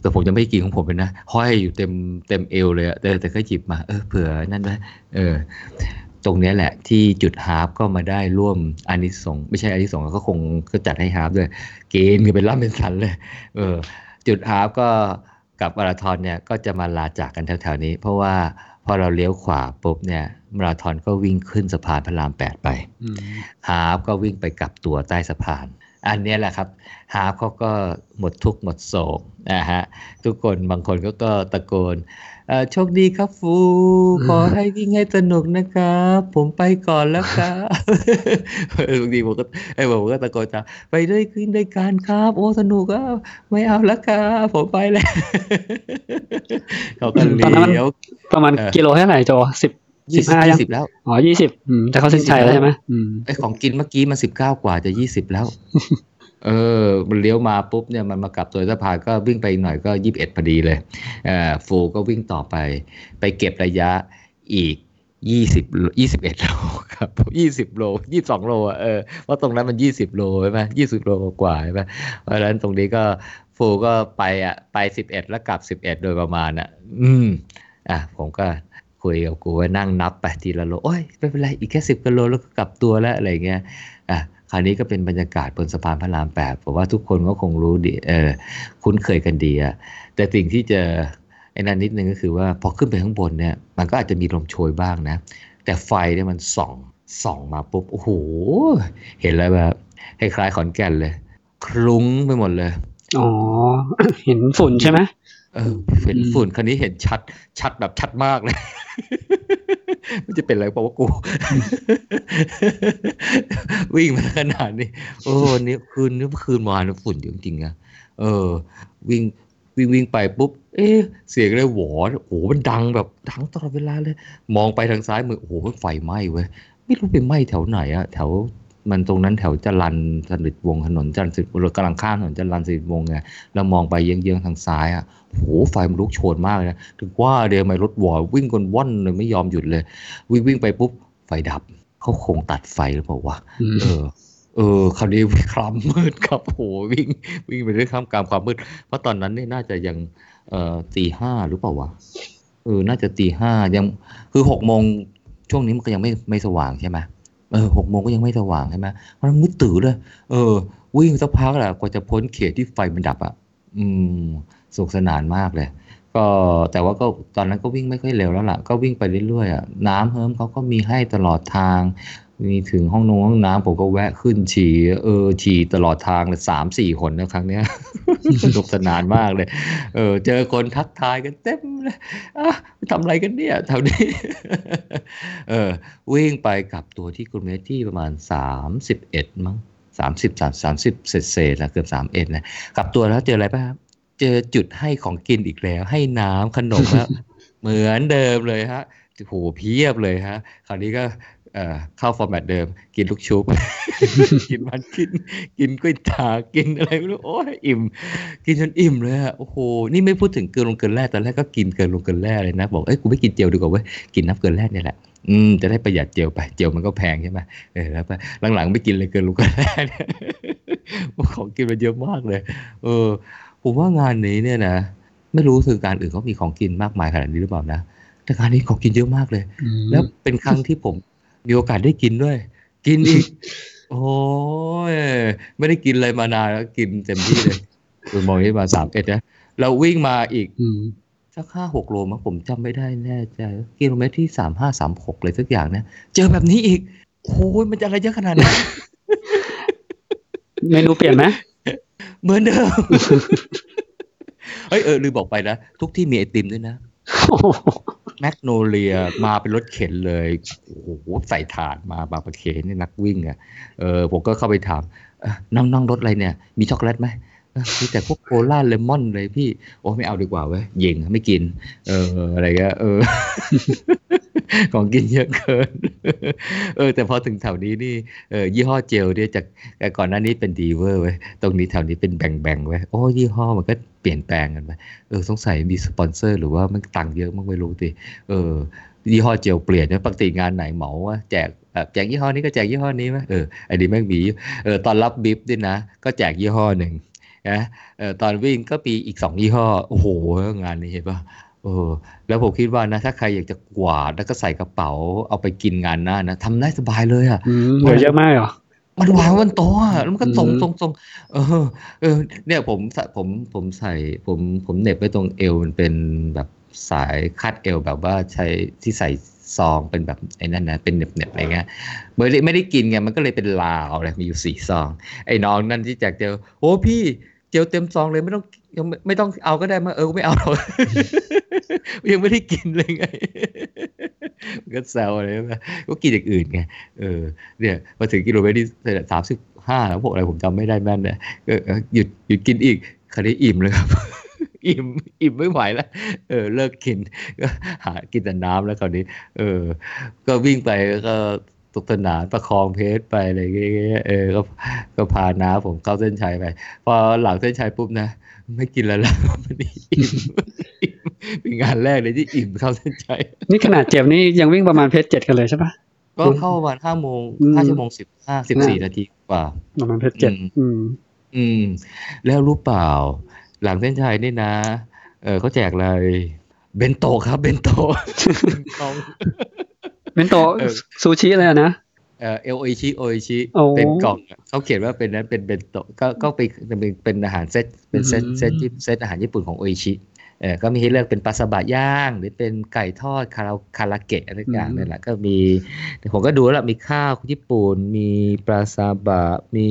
แต่ผมจะไม่กินของผมเลยนะห้อยอยู่เต็มเต็มเอวเลยอะแต่แต่ก็หยิบมาเออเผื่อนั่นนะเออ ตรงนี้แหละที่จุด half ก็มาได้ร่วมอานิสงส์ไม่ใช่อานิสงส์ก็คงก็จัดให้ half ด้วย เกณฑ์กันเป็นล่ำเป็นสันเลย เออ จุด half ก็กับมาราธอนเนี่ยก็จะมาลาจากกันแถวๆนี้ เพราะว่า เราเลี้ยวขวาปุ๊บเนี่ยมาราธอนก็วิ่งขึ้นสะพานพระรามแปดไปอืม half ก็วิ่งไปกลับตัวใต้สะพาน อันเนี้ยแหละครับ half เขาก็หมดทุกข์หมดโศกนะฮะทุกคนบางคนก็ก็ตะโกนเอ่อ โชคดีครับฟู ขอให้วิ่งให้สนุกนะครับ ผมไปก่อนแล้วครับบางทีผมก็ไอ้ยผมก็ตะโกนตามไปด้วยขึ้นด้วยกันครับ โอ้สนุกอะไม่เอาแล้วครับผมไปแล้วเขาก็ตอนนั้นมันเลี้ยวประมาณเออกิโลเท่าไหร่จอสิบสิบห้ายังยี่สิบแล้ว อ๋อยี่สิบอืมแต่เขาเส้นชัยแล้วใช่ไหมอืมไอของกินเมื่อกี้มันสิบเก้ากว่าจะยี่สิบแล้ว เออมันเลี้ยวมาปุ๊บเนี่ยมันมากลับตัวสะพานก็วิ่งไปอีกหน่อยก็ยี่สิบเอ็ดพอดีเลยเอ่อฟูก็วิ่งต่อไป ไปเก็บระยะอีกยี่สิบยี่สิบเอ็ดโลครับยี่สิบโลยี่สองโลอะเออเพราะตรงนั้นมันยี่สิบโลใช่ไหมยี่สิบโลกว่าใช่ไหมเพราะฉะนั้นตรงนี้ก็ฟูก็ไปอะไปสิบเอ็ดแล้วกลับสิบเอ็ดโดยประมาณอะ อืมอะผมก็คุยกับกูว่านั่งนับไปทีละโลโอ้ยไม่เป็นไรอีกแค่สิบกิโลแล้วก็กลับตัวแล้วอะไรเงี้ย คราวนี้ก็เป็นบรรยากาศบนสะพานพระรามแปดผมว่าทุกคนก็คงรู้ดีเออคุ้นเคยกันดีอะแต่สิ่งที่จะไอ้นั่นนิดนึงก็คือว่าพอขึ้นไปข้างบนเนี่ยมันก็อาจจะมีลมโชยบ้างนะ แต่ไฟเนี่ยมันส่องส่องมาปุ๊บโอ้โหเห็นแล้วแบบคล้ายๆขอนแก่นเลย คลุ้งไปหมดเลยอ๋อเห็นฝุ่นใช่ไหมเออเห็นอืมฝุ่นคันนี้เห็นชัดชัดแบบชัดมากเลย มันจะเป็นอะไรเพราะว่ากู วิ่งมาขนาดนี้โอ้นี่คืนนี้คืนมาเนี่ยฝุ่นจริงๆอะเออ วิ่งวิ่งวิ่งไปปุ๊บ เอ๊ะเสียงเลยหวอโอ้โหมันดังแบบดังตลอดเวลาเลย มองไปทางซ้ายมือโอ้โหมันไฟไหม้เว้ยไม่รู้ไปไหม้แถวไหนอะแถวมันตรงนั้นแถวจรันสนิทวงถนนจรันสนิทเรากำลังข้ามถนนจรันสนิทวงไงเรามองไปเยื้องๆทางซ้ายอะ โหไฟมันลุกโชนมากเลยนะถึงว่าเดี๋ยวไม่รถวอวิ่งกันว่อนเลยไม่ยอมหยุดเลย วิ่งวิ่งไปปุ๊บไฟดับเขาคงตัดไฟหรือเปล่าวะอืมเออ เออคราวนี้คล้ำมืดครับโหวิ่ง วิ่งไปด้วยข้ามกลางความมืด เพราะตอนนั้นเนี่ยน่าจะยังเอ่อตีห้าหรือเปล่าวะเออ น่าจะตีห้ายัง คือหกโมงช่วงนี้มันก็ยังไม่ไม่สว่างใช่ไหมเออหกโมงก็ยังไม่สว่างใช่ไหมเพราะฉะนั้นมืดตื่นเลย เออ วิ่งสักพักแหละกว่าจะพ้นเขตที่ไฟมันดับอะ อืม สนุกสนานมากเลย ก็แต่ว่าก็ตอนนั้นก็วิ่งไม่ค่อยเร็วแล้วล่ะ ก็วิ่งไปเรื่อยๆอะน้ำเฮิมเขาก็มีให้ตลอดทาง มีถึงห้องนงห้องน้ำผมก็แวะขึ้นฉี่เออฉี่ตลอดทางเลยสามสี่คนนะครั้งเนี้ยสนุกสนานมากเลย เออ เจอคนทักทายกันเต็มเลยอะทำอะไรกันเนี่ยแถวนี้เออ วิ่งไปกลับตัวที่กิโลเมตรที่ประมาณสามสิบเอ็ดมั้งสามสิบสามสามสิบเศษเศษๆนะเกือบสามเอ็ดนะกลับตัวแล้วเจออะไรป่ะครับ เจอจุดให้ของกินอีกแล้ว ให้น้ำขนมแล้วเหมือนเดิมเลยฮะโหเพียบเลยฮะ คราวนี้ก็เอ่อเข้าฟอร์แมตเดิม กินลูกชุบ กินมันกิน กินก๋วยตากินอะไรไม่รู้โอ้ยอิ่ม กินจนอิ่มเลยอะโอ้โหนี่ไม่พูดถึงเกลือลงเกลือแร่ตอนแรกก็กินเกลือลงเกลือแร่เลยนะ บอกเอ้ยกูไม่กินเจลดีกว่าเว้ยกินน้ำเกลือแร่เนี่ยแหละอืมจะได้ประหยัดเจลไปเจลมันก็แพงใช่ไหมเออแล้วไปหลังๆไม่กินเลยเกลือลงเกลือแร่เนี่ยของกินมันเยอะมากเลย เออ ผมว่างานนี้เนี่ยนะไม่รู้คือการอื่นเขามีของกินมากมายขนาดนี้หรือเปล่านะแต่งานนี้ของกินเยอะมากเลยอืมแล้วเป็นครั้งที่ผมมีโอกาสได้กินด้วย กินอีกโอ้ยไม่ได้กินอะไรมานานแล้วกินเต็มที่เลยคือมองนี้มาสามเอ็ดนะเราวิ่งมาอีกอืมสักห้าหกโลมั้งผมจำไม่ได้แน่ใจกิโลเมตรที่สามห้าสามหกเลยสักอย่างเนี่ยเจอแบบนี้อีกโอ้ยมันจะอะไรเยอะขนาดนั้นเมนูเปลี่ยนไหม เหมือนเดิม เฮ้ยเออลืมบอกไปนะ ทุกที่มีไอติมด้วยนะโอ้โหแมกโนเลียมาเป็นรถเข็นเลย โอ้โห ใส่ถาดมาบาประเคนนี่นักวิ่งอะ เออผมก็เข้าไปถามเอ้อน้องน้องรถอะไรเนี่ย มีช็อกโกแลตไหมเออ มีแต่พวกโคลาเลมอนเลยพี่ โอ้ไม่เอาดีกว่าเว้ยเย่งไม่กิน เอออะไรเงี้ยเออ ของกินเยอะเกิน เออ แต่พอถึงแถวนี้นี่เออยี่ห้อเจลเนี่ยจากก่อนหน้านี้เป็นดีเวอร์เว้ยตรงนี้แถวนี้เป็นแบ่งแบ่งๆเว้ยโอ้ยี่ห้อมันก็เปลี่ยนแปลงกันไปเออสงสัยมีสปอนเซอร์ หรือว่ามันตังค์เยอะมั้งไม่รู้สิเออยี่ห้อเจลเปลี่ยนเนี่ยปกติงานไหนเหมาว่าแจกแบบแจกยี่ห้อนี้ก็แจกยี่ห้อนี้ไหมเออไอ้นี่แม่งมีเออตอนรับบิฟด้วยนะก็แจกยี่ห้อหนึ่ง นะเออตอนวิ่งก็มีอีกสองยี่ห้อโอ้โหงานนี้เห็นปะเออแล้วผมคิดว่านะถ้าใครอยากจะกวาดแล้วก็ใส่กระเป๋าเอาไปกินงานหน้านะทำได้สบายเลยอะอืมเหลือเยอะมากเหรอมันวางบนโต๊ะอะแล้วมันก็ส่งอืมส่งส่งเออ เออ เนี่ยผมใส่ผมผมใส่ผมผมเหน็บไว้ตรงเอวมันเป็นแบบสายคาดเอวแบบว่าใช้ที่ใส่ซองเป็นแบบไอ้นั่นนะเป็นเหน็บเหน็บอะไรเงี้ยไม่ได้ไม่ได้กินไงมันก็เลยเป็นลาวเลยมีอยู่สี่ซอง ไอ้น้องนั่นที่แจกเจลโอ้พี่ เจลเต็มซองเลยไม่ต้องยังไม่ต้องเอาก็ได้มาเออไม่เอาหรอกยังไม่ได้กินเลยไงก็แซวอะไรแบบก็กินอย่างอื่นไงเออเนี่ยมาถึงกิโลเมตรที่สามสิบห้าแล้วพวกอะไรผมจำไม่ได้แม่นเนี่ยหยุดหยุดกินอีกคราวนี้อิ่มเลยครับอิ่มอิ่มไม่ไหวแล้ว เออ เลิกกินก็หากินแต่น้ำแล้วคราวนี้ เออ ก็วิ่งไปก็ ตุกสนานประคองเพจไปอะไรเงี้ยๆเออก็ก็พาน้าผมเข้าเส้นชัยไป พอหลังเส้นชัยปุ๊บนะ ไม่กินแล้วแล้วมันอิ่มอิ่มเป็นงานแรกเลยที่อิ่มเข้าเส้นชัยนี่ขนาดเจ็บนี่ยังวิ่งประมาณ pace เจ็ดกันเลยใช่ปะก็เข้าประมาณห้าโมงอืมห้าชั่วโมงสิบห้าสิบสี่นาทีกว่าประมาณ pace เจ็ดอืมอืม อืม แล้วรู้เปล่า หลังเส้นชัยนี่นะ เออเขาแจกอะไรเบนโตะครับเบนโตะกล่อง เบนโตะเออซูชิเลยอะนะเออเอลโอชิโอชิโอ้เป็นกล่องอะเขาเขียนว่าเป็นนั้นเป็นเบนโตะก็ก็ไปเป็นเป็นอาหารเซตเป็นเซตอืมเซตเซตอาหารญี่ปุ่นของโอชิเออก็มีให้เลือกเป็นปลาสบะย่าง หรือเป็นไก่ทอดคาราคาราเกะอะไรอย่างนั่นแหละก็มีแต่ผมก็ดูแล้วมีข้าวญี่ปุ่น มีปลาซาบะมี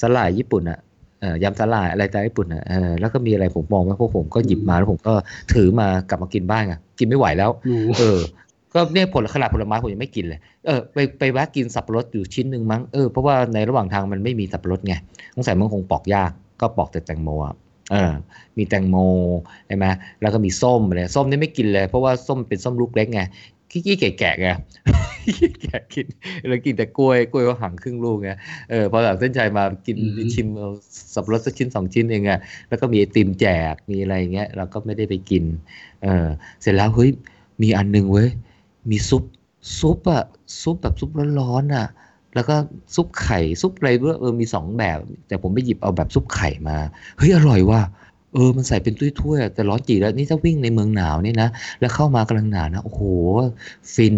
สลายญี่ปุ่นอะเอ่อยำสลายอะไรต่างญี่ปุ่นอะเออแล้วก็มีอะไรผมมองว่าพวกผมก็หยิบมาแล้วผมก็ถือมากลับมากินบ้างอะกินไม่ไหวแล้วอืมเออ ก็เนี่ยผลขนาดผลไม้ผมยังไม่กินเลย เออไปไปแวะกินสับปะรดอยู่ชิ้นหนึ่งมั้ง เออเพราะว่าในระหว่างทางมันไม่มีสับปะรดไงสงสัยมันคงปอกยากก็ปอกแต่แตงโมอะเออ มีแตงโมใช่ไหมแล้วก็มีส้มอะไรส้มนี่ไม่กินเลย เพราะว่าส้มเป็นส้มลูกเล็กไงขี้ๆแก่ๆไงอยากกินแล้วกินแต่กล้วยกล้วยก็หังครึ่งลูกไงเออพอหลังเส้นชัยมากินอืมชิมเอาสับปะรดสักชิ้นสองชิ้นเองอะแล้วก็มีไอติมแจกมีอะไรอย่างเงี้ยเราก็ไม่ได้ไปกิน เออเสร็จแล้วเฮ้ยมีอันหนึงเว้ย มีซุปซุปอะซุปแบบซุปร้อนๆอะแล้วก็ซุปไข่ซุปอะไรด้วยเออมีสองแบบ แต่ผมไปหยิบเอาแบบซุปไข่มาเฮ้ยอร่อยว่ะเออมันใส่เป็นถ้วยๆแต่ร้อนจีแล้วนี่ถ้าวิ่งในเมืองหนาวนี่นะแล้วเข้ามากำลังหนาวนะโอ้โหฟิน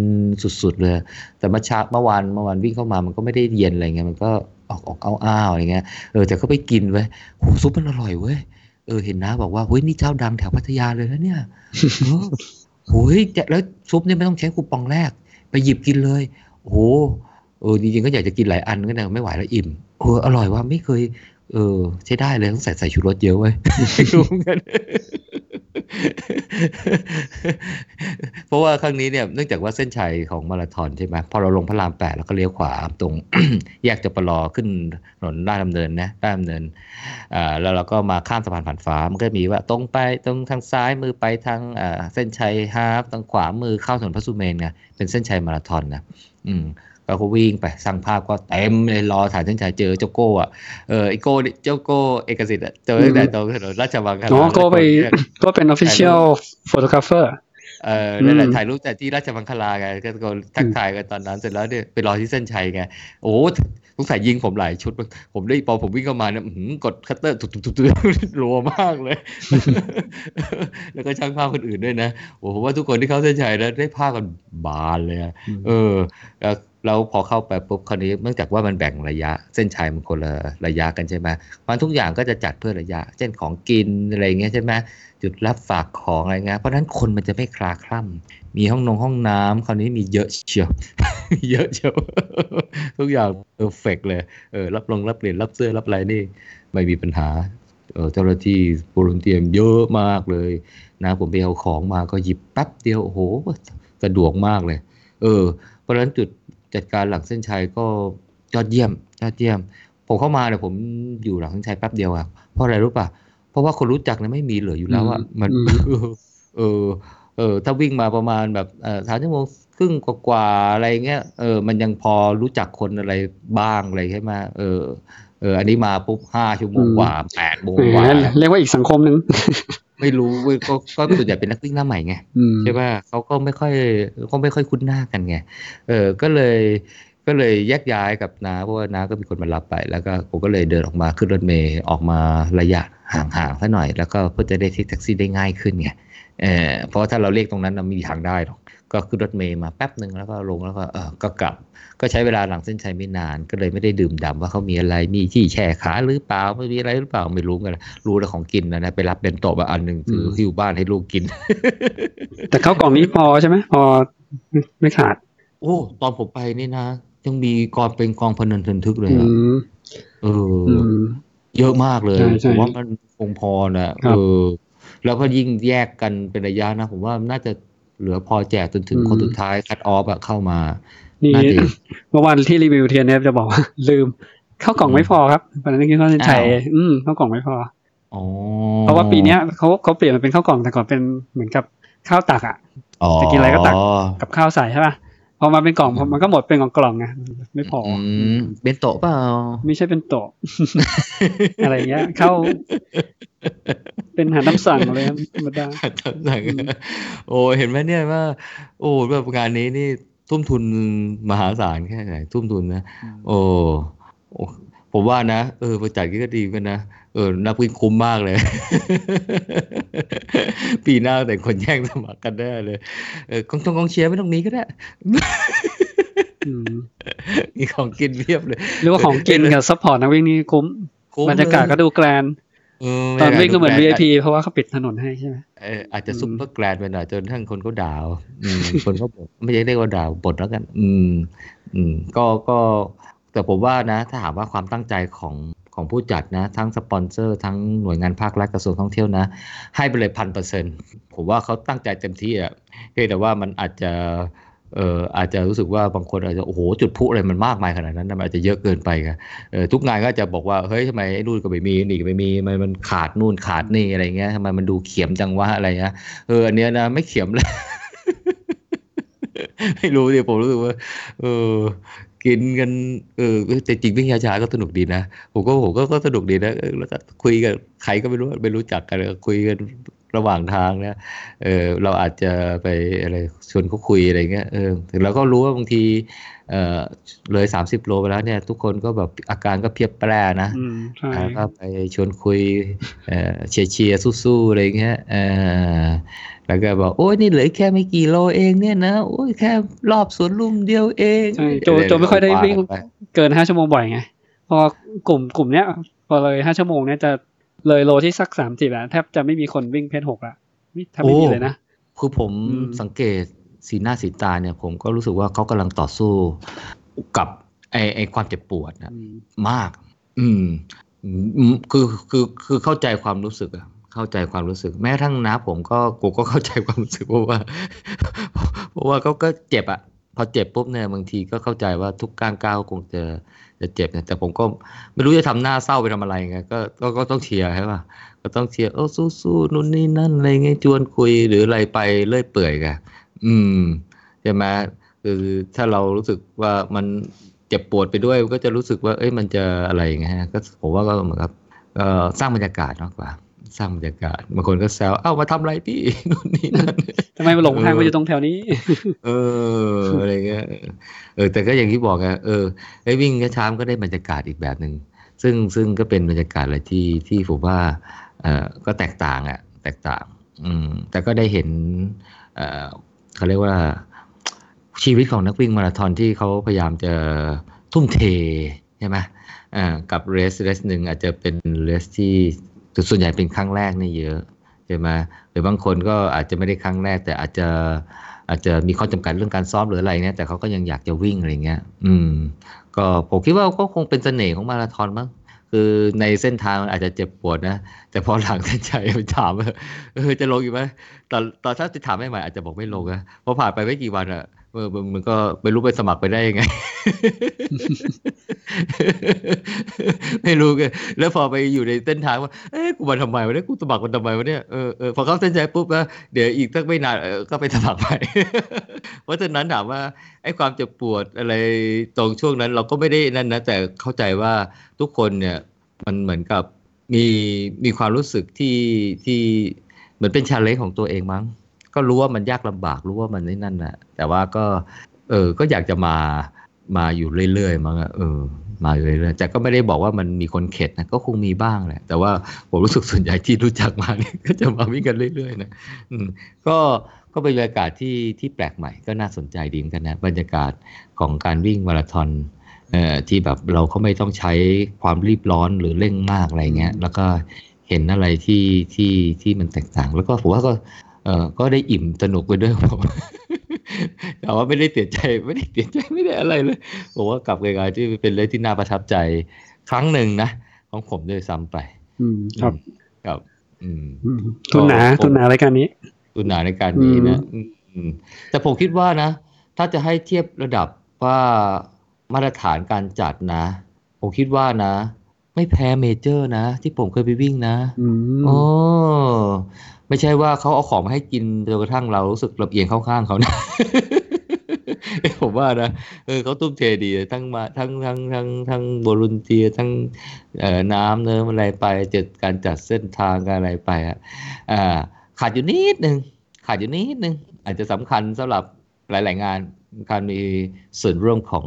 สุดๆเลย แต่เมื่อเช้าเมื่อวานเมื่อวานวิ่งเข้ามามันก็ไม่ได้เย็นอะไรเงี้ยมันก็ออกออกอ้าวๆอะไรเงี้ยเออแต่ก็ไปกินไว้ยโหซุปมันอร่อยเว้ยเออเห็นนะบอกว่าเฮ้ยนี่เจ้าดังแถวพัทยาเลยนะเนี่ย โหยแต่แล้วซุปเนี่ยไม่ต้องใช้คูปองแรก ไปหยิบกินเลยโอ้โหเออจริงๆก็อยากจะกินหลายอันก็แต่ไม่ไหวแล้วอิ่มเอออร่อยว่าไม่เคย เออ ใช้ได้เลยต้องใส่ใส่ชูรสเยอะเว้ยรู้กัน เพราะว่าครั้งนี้เนี่ยเนื่องจากว่าเส้นชัยของมาราธอนใช่ไหมพอเราลงพระรามแปดแล้วก็เลี้ยวขวาตรง แยกจปรอขึ้นถนนลาดดำเนินนะลาดดำเนินอ่าแล้วเราก็มาข้ามสะพานผ่านฟ้ามันก็มีว่าตรงไปตรงทางซ้ายมือไปทางอ่าเส้นชัยฮาฟทางขวามือเข้าถนนพระสุเมนไงเป็นเส้นชัยมาราธอนนะอืม เราก็วิ่งไปสร้างภาพก็เต็มเลยรอถ่ายเส้นชัยเจอเจ้าโก้อะเออไอโก้นี่เจ้าโก้เอกสิทธิ์อะเจอตั้งแต่ตรงถนนราชวังคณะน้องก็ไปแล้วคนเนี่ยก็เป็น official photographer เออนั่นแหละอืมถ่ายรูปแต่ที่ราชมังคลาไงก็ตะโกนทักทายกันตอนนั้นเสร็จแล้วเนี่ยไปรอที่เส้นชัยไงโอ้สงสัยยิงผมหลายชุดมากผมได้พอผมวิ่งเข้ามาเนี่ยอื้อหือกดคัตเตอร์ตุบๆๆๆรัวมากเลย แล้วก็ช่างภาพคนอื่นด้วยนะโอ้ผมว่าทุกคนที่เข้าเส้นชัยนะได้ภาพกันบานเลยอะเออ แล้วพอเข้าไปปุ๊บคราวนี้เนื่องจากว่ามันแบ่งระยะ เส้นชัยมันคนละระยะกันใช่ไหมมันทุกอย่างก็จะจัดเพื่อระยะ เช่นของกินอะไรเงี้ยใช่ไหมจุดรับฝากของอะไรเงี้ยเพราะฉะนั้นคนมันจะไม่คลาคล่ำมีห้องนงห้องน้ำคราวนี้มีเยอะเชียวเยอะเชียวทุกอย่างเพอเฟกเลยเออรับลงรับเหรียญรับเสื้อรับอะไรนี่ไม่มีปัญหาเออเจ้าหน้าที่โวลนเทียมเยอะมากเลยนะผมไปเอาของมาก็หยิบแป๊บเดียวโอ้โหสะดวกมากเลย เออ เพราะฉะนั้นจุด จัดการหลังเส้นชัยก็ยอดเยี่ยมยอดเยี่ยม ผมเข้ามาเนี่ยผมอยู่หลังเส้นชัยแป๊บเดียวอะเพราะอะไรรู้ป่ะเพราะว่าคนรู้จักเนี่ยไม่มีเหลืออยู่แล้วอะอืมมันอืมเออเออถ้าวิ่งมาประมาณแบบเอ่อสามชั่วโมงครึ่งกว่าๆอะไรเงี้ยเออมันยังพอรู้จักคนอะไรบ้างอะไรใช่ไหมเออ เอออันนี้มาปุ๊บห้าชั่วโมงกว่าแปดโมงแหกว่ามเรียกว่าอีกสังคมหนึ่งไม่รู้เว้ยก็ก็ส่วนใหญ่เป็นนักวิ่งหน้าใหม่ไงอืมใช่ป่ะเขาก็ไม่ค่อยก็ไม่ค่อยคุ้นหน้ากันไงเออก็เลยก็เลยแยกย้ายกับน้าเพราะว่าน้าก็มีคนมารับไป แล้วก็ผมก็เลยเดินออกมาขึ้นรถเมย์ออกมาระยะห่างๆสักหน่อย แล้วก็เพื่อจะได้ที่แท็กซี่ได้ง่ายขึ้นไงเออเพราะว่าถ้าเราเรียกตรงนั้นเราไม่มีทางได้หรอก ก็ขึ้นรถเมย์มาแป๊บหนึ่งแล้วก็ลงแล้วก็เออก็กลับ ก็ใช้เวลาหลังเส้นชัยไม่นาน ก็เลยไม่ได้ดื่มด่ำว่าเขามีอะไรมีที่แช่ขาหรือเปล่าไม่มีอะไรหรือเปล่าไม่รู้กันรู้แต่ของกินนะนะไปรับเบนโตะมาอันหนึ่งถืออืมหิ้วบ้านให้ลูกกิน แต่ข้าวกล่องนี้พอใช่ไหมพอไม่ขาด โอ้ตอนผมไปนี่นะยังมีกองเป็นกองพนันทึนทึกเลยอือะมเอออือมเยอะมากเลยใช่ใช่ผมว่ามันคงพอนะครัเอบอแล้วก็ยิ่งแยกกันเป็นระยะนะ ผมว่าน่าจะ เหลือพอแจกจนถึงอืมคนสุดท้ายคัดออฟอะเข้ามานี่น่าดีเมื่อวานที่รีวิวเทียนเนฟจะบอกว่า ลืมข้าวกล่องไม่พอครับตอนนั้นคิดว่าเส้นชัยอ้าวอืมข้าวกล่องไม่พออ๋อเพราะว่าปีเนี้ยเขาเขาเปลี่ยนมาเป็นข้าวกล่องแต่ก่อนเป็นเหมือนกับข้าวตักอะอ๋อจะกินอะไรก็ตักกับข้าวใส่ใช่ป่ะ พอมาเป็นกล่องพอมันก็หมดเป็นกล่องกล่องๆไงไม่พออมเบนโตะเปล่าไม่ใช่เป็นโต๊ะอะไรเงี้ย เข้า เป็นอาหารน้ำสั่งเลยครับธรรมดาจำสั่งโอ้เห็นไหมเนี่ยว่า โอ้แบบงานนี้นี่ทุ่มทุนมหาศาลแค่ไหนทุ่มทุนนะโอ้โอ้ผมว่านะเออประจัดก็ดีกันนะเออนักวิ่งคุ้มมากเลย ปีหน้าแต่คนแย่งสมัครกันแน่เลยเออกองทงกองเชียร์ไม่ต้องมีก็ได้อืมมีของกินเพียบเลยหรือว่าของกินกับ support นักวิ่งนี่คุ้มคุ้มบรรยากาศก็ดู grand เออตอนวิ่งก็เหมือนบรรยากาศ VIP เพราะว่าเขาปิดถนนให้ใช่ไหมเอออาจจะอืม super grand ไปหน่อยจนทั้งคนเขาด่าอืมคนเขาบ่นไม่ใช่เรียกว่าด่าบ่นแล้วกัน อืม อืม ก็ก็แต่ผมว่านะ ถ้าถามว่าความตั้งใจของ ของผู้จัดนะ ทั้งสปอนเซอร์ ทั้งหน่วยงานภาครัฐกระทรวงท่องเที่ยวนะ ให้ไปเลยพันเปอร์เซ็นผมว่าเขาตั้งใจเต็มที่อะเพียงแต่ว่ามันอาจจะเอออาจจะรู้สึกว่าบางคนอาจจะโอ้โหจุดพุอะไรมันมากมายขนาดนั้นมันอาจจะเยอะเกินไปไงเออทุกงานก็จะบอกว่าเฮ้ยทำไมไอ้นู่นก็ไม่มีนี่ก็ไม่มีทำไมมันขาดนู่นขาดนี่อะไรเงี้ยทำไมมันดูเขียมจังวะอะไรเงี้ยเอออันเนี้ยนะไม่เขียมเลยไม่รู้ดิผมรู้สึกว่าเออ กินกันเออแต่จริงวิ่งช้าๆก็สนุกดีนะผมก็ผมก็ก็สนุกดีนะเออแล้วก็คุยกับใครก็ไม่รู้ไม่รู้จักกันคุยกันระหว่างทางนะเออเราอาจจะไปอะไรชวนเขาคุยอะไรเงี้ยเออถึงเราก็รู้ว่าบางทีเออเลยสามสิบโลไปแล้วเนี่ย ทุกคนก็แบบอาการก็เพียบแปรนะอืมใช่แล้วก็ไปชวนคุยเออเชียร์เชียร์สู้ๆอะไรเงี้ยเออ แล้วก็บอกโอ้ยนี่เหลือแค่ไม่กี่โลเองเนี่ยนะโอ้ยแค่รอบสวนลุมเดียวเองใช่โจโจไม่ค่อยได้วิ่งไปเกินห้าชั่วโมงบ่อยไงพอกลุ่มกลุ่มเนี้ย พอเลยห้าชั่วโมงเนี้ยจะเลยโลที่สักสามสิบอะแทบจะไม่มีคนวิ่งเพจหกละแทบไม่มีเลยนะคือผมอืมสังเกตสีหน้าสีตาเนี่ย ผมก็รู้สึกว่าเขากำลังต่อสู้กับไอไอความเจ็บปวดนะอืมมากอืมอืมคือคือคือเข้าใจความรู้สึกอะ เข้าใจความรู้สึก แม้ทั่งน้าผมก็กูก็เข้าใจความรู้สึกเพราะว่า เพราะว่าเขาก็เจ็บอะพอเจ็บปุ๊บเนี่ยบางทีก็เข้าใจว่าทุกก้างก้าวคงจะจะเจ็บนะแต่ผมก็ไม่รู้จะทำหน้าเศร้าไปทำอะไรไงก็ก็ก็ต้องเชียร์ใช่ป่ะก็ต้องเชียร์เออสู้ๆนู่นนี่นั่นอะไรเงี้ยชวนคุยหรืออะไรไปเรื่อยเปื่อยกันอืมใช่ไหมคือถ้าเรารู้สึกว่ามันเจ็บปวดไปด้วยก็จะรู้สึกว่า เอ้ยมันจะอะไรอย่างเงี้ยก็ผมว่าก็เหมือนกับสร้างบรรยากาศมากกว่า สร้างบรรยากาศบางคนก็แซวเอ้ามาทำอะไรพี่นู่นนี่นั่นทำไมมาหลงทางมาอยู่ตรงแถวนี้ เอออะไรเงี้ยเออแต่ก็อย่างที่บอกอะเออไอ้วิ่งช้าๆมันก็ได้บรรยากาศอีกแบบหนึ่งซึ่งซึ่งก็เป็นบรรยากาศอะไรที่ที่ผมว่าเออก็แตกต่างอะแตกต่าง อืม แต่ก็ได้เห็นเออเขาเรียกว่า ชีวิตของนักวิ่งมาราธอนที่เขาพยายามจะทุ่มเทใช่ไหมอ่ากับเรสเรสหนึ่งอาจจะเป็นเรสที่ คือส่วนใหญ่เป็นครั้งแรกนี่เยอะใช่ไหมหรือบางคนก็อาจจะไม่ได้ครั้งแรก แต่อาจจะอาจจะมีข้อจำกัดเรื่องการซ้อมหรืออะไรเนี่ยแต่เขาก็ยังอยากจะวิ่งอะไรเงี้ย อืม ก็ผมคิดว่าก็คงเป็นเสน่ห์ของมาราธอนมั้งคือในเส้นทางมันอาจจะเจ็บปวดนะ แต่พอหลังเส้นชัยไปถามว่าเออจะลงอีกไหมตอนตอนถ้าจะถามใหม่ๆอาจจะบอกไม่ลงนะพอผ่านไปไม่กี่วันอะ ออมันมันก็ไม่รู้ไปสมัครไปได้ยังไง ไม่รู้กันแล้วพอไปอยู่ในเส้นทางว่า เอ๊ะกูมาทำไมวะเนี่ยกูสมัครมันทำไมวะเนี่ยเออเออพอเข้าเส้นชัยปุ๊บนะเดี๋ยวอีกสักไม่นานเออก็ไปสมัครใหม่เพราะฉะนั้นถามว่าไอ้ความเจ็บปวดอะไรตรงช่วงนั้น เราก็ไม่ได้นั่นนะแต่เข้าใจว่าทุกคนเนี่ย มันเหมือนกับมีมีความรู้สึกที่ที่เหมือนเป็นชาเลนจ์ของตัวเองมั้ง ก็รู้ว่ามันยากลำบากรู้ว่ามันนี่นั่นนะแต่ว่าก็ เออก็อยากจะมามาอยู่เรื่อยๆมั้งเออ มาอยู่เรื่อยๆแต่ก็ไม่ได้บอกว่ามันมีคนเข็ดนะก็คงมีบ้างแหละ แต่ว่าผมรู้สึกส่วนใหญ่ที่รู้จักมาเนี่ยก็จะมาวิ่งกันเรื่อยๆนะอืมก็ก็เป็นบรรยากาศที่ที่แปลกใหม่ก็น่าสนใจดีเหมือนกันนะบรรยากาศของการวิ่งมาราธอนเอ่อที่แบบเราเขาไม่ต้องใช้ความรีบร้อนหรือเร่งมากอะไรเงี้ย แล้วก็เห็นอะไรที่ที่ที่มันแตกต่าง แล้วก็ผมว่าก็ เออก็ได้อิ่มสนุกไปด้วยผมแต่ว่าไม่ได้เสียใจไม่ได้เสียใจไม่ได้อะไรเลยผมว่ากลับรายการที่เป็นเรื่องที่น่าประทับใจ ครั้งหนึ่งนะของผมด้วยซ้ำไป อืมครับครับ อืมอืมทุนหนาผมทุนหนารายการนี้ตุนาในการนี้นะอืมแต่ผมคิดว่านะ ถ้าจะให้เทียบระดับว่ามาตรฐานการจัดนะ ผมคิดว่านะ ไม่แพ้เมเจอร์นะ ที่ผมเคยไปวิ่งนะอืมโอ้ ไม่ใช่ว่าเขาเอาของมาให้กินจนกระทั่งเรารู้สึกลำเอียงเข้าข้างเขานะผมว่านะเออเขาตุ้มเทดีทั้งมาทั้งทั้งทั้งทั้งบรุนเตียทั้งเอ่อน้ำเนิมออะไรไปจัดการจัดเส้นทางการอะไรไปอะอ่าขาดอยู่นิดนึงขาดอยู่นิดนึงอาจจะสำคัญสำหรับหลาย ๆ งานการมีส่วนร่วมของ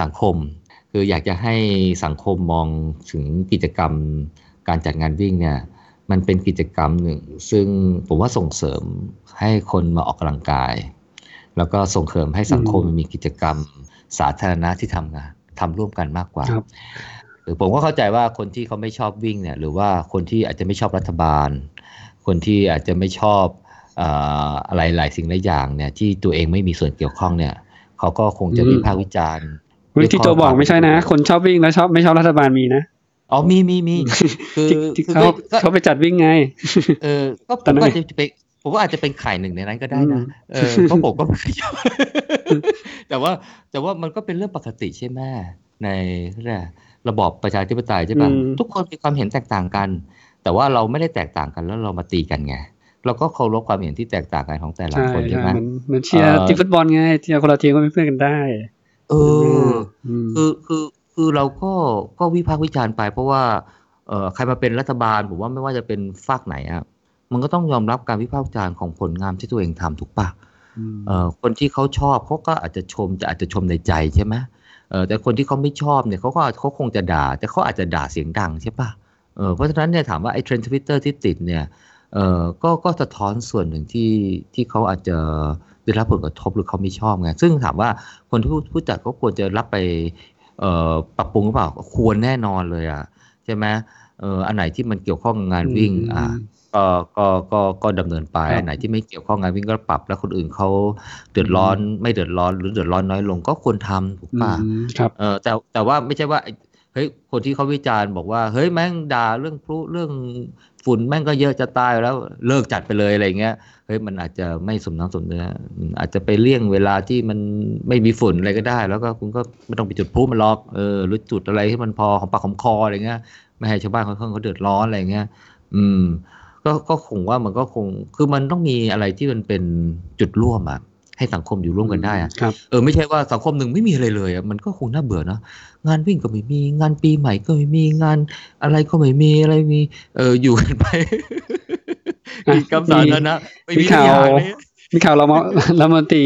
สังคม คืออยากจะให้สังคมมองถึงกิจกรรมการจัดงานวิ่งเนี่ย มันเป็นกิจกรรมหนึ่ง ซึ่งผมว่าส่งเสริมให้คนมาออกกำลังกาย แล้วก็ส่งเสริมให้สังคมมีกิจกรรมสาธารณะที่ทำงานทำร่วมกันมากกว่าครับหรือผมก็เข้าใจว่าคนที่เขาไม่ชอบวิ่งเนี่ย หรือว่าคนที่อาจจะไม่ชอบรัฐบาล คนที่อาจจะไม่ชอบเอ่ออะไรหลายสิ่งหลายอย่างเนี่ยที่ตัวเองไม่มีส่วนเกี่ยวข้องเนี่ยเขาก็คงจะอืมวิพากษ์วิจารณ์เฮ้ยที่โจบอกไม่ใช่นะ คนชอบวิ่งแล้วชอบไม่ชอบรัฐบาลมีนะ อ๋อมีมีมีคือที่ที่คือเขาก็เขาไปจัดวิ่งไง เออ ก็ผแต่มนั่นก็อาจจะเป็นผมก็อาจจะเป็นไข่หนึ่งในนั้นก็ได้นะอืมเออเพราะผมก็ไม่เคยชอบแต่ว่าแต่ว่ามันก็เป็นเรื่องปกติใช่ไหมในเรียกอะไรระบอบประชาธิปไตยใช่ปะอืมทุกคนมีความเห็นแตกต่างกัน แต่ว่าเราไม่ได้แตกต่างกันแล้วเรามาตีกันไงเราก็เคารพความเห็นที่แตกต่างกันของแต่ละใช่คนใช่ใช่ไหมมันเหมันเชียร์เอ่อทีมฟุตบอลไงเชียร์คนละทีมก็เป็นเพื่อนกันได้ เอออืมคือคือ คือเราก็ก็วิพากษ์วิจารณ์ไป เพราะว่าเอ่อใครมาเป็นรัฐบาลผมว่าไม่ว่าจะเป็นฟากไหนอะมันก็ต้องยอมรับการวิพากษ์วิจารณ์ของผลงานที่ตัวเองทำถูกปะเอ่อคนที่เขาชอบเขาก็อาจจะชมจะอาจจะชมในใจใช่ไหมเออแต่คนที่เขาไม่ชอบเนี่ยเขาก็เขาคงจะด่า แต่เขาอาจจะด่าเสียงดังใช่ปะเออเพราะฉะนั้นเนี่ยถามว่าไอ้เทรนด์ทวิตเตอร์ที่ติดเนี่ยเออก็ก็สะท้อนส่วนหนึ่งที่ที่เขาอาจจะได้รับผลกระทบหรือเขาไม่ชอบไงซึ่งถามว่าคนที่ผู้ผู้จัดก็ควรจะรับไปเอ่อ ปรับปรุงหรือเปล่าควรแน่นอนเลยอะใช่ไหมเอ่ออันไหนที่มันเกี่ยวข้องกับงานวิ่งอืมอ่าก็ก็ก็ก็ดำเนินไปครับอันไหนที่ไม่เกี่ยวข้องงานวิ่งก็ปรับ แล้วคนอื่นเขาเดือดร้อนไม่เดือดร้อนหรือเดือดร้อนน้อยลงก็ควรทำถูกป่ะอืมครับเออแต่แต่ว่าไม่ใช่ว่าไอ้เฮ้ยคนที่เขาวิจารณ์บอกว่าเฮ้ยแม่งด่าเรื่องพลุเรื่อง ฝุ่นแม่งก็เยอะจะตายอยู่แล้วเลิกจัดไปเลยอะไรเงี้ยเฮ้ยมันอาจจะไม่สมน้ำสมเนื้ออืมอาจจะไปเลี่ยงเวลาที่มันไม่มีฝุ่นอะไรก็ได้ แล้วก็คุณก็ไม่ต้องไปจุดพลุมันล็อกเออหรือจุดอะไรที่มันพอของปากของคออะไรเงี้ยไม่ให้ชาวบ้านเขาเขาเดือดร้อนอะไรเงี้ยอืม ก็ก็คงว่ามันก็คงคือมันต้องมีอะไรที่มันเป็นจุดร่วมอะให้สังคมอยู่ร่วมกันได้อะครับเออไม่ใช่ว่าสังคมหนึ่งไม่มีอะไรเลยอะมันก็คงน่าเบื่อเนอะ งานวิ่งก็ไม่มี งานปีใหม่ก็ไม่มีงานอะไรก็ไม่มีอะไรมีเอออยู่กันไปอะกิจกรรมสาธารณะไม่มีมีข่าวทุกอย่างเลยมีข่าวเรามารัฐมนตรี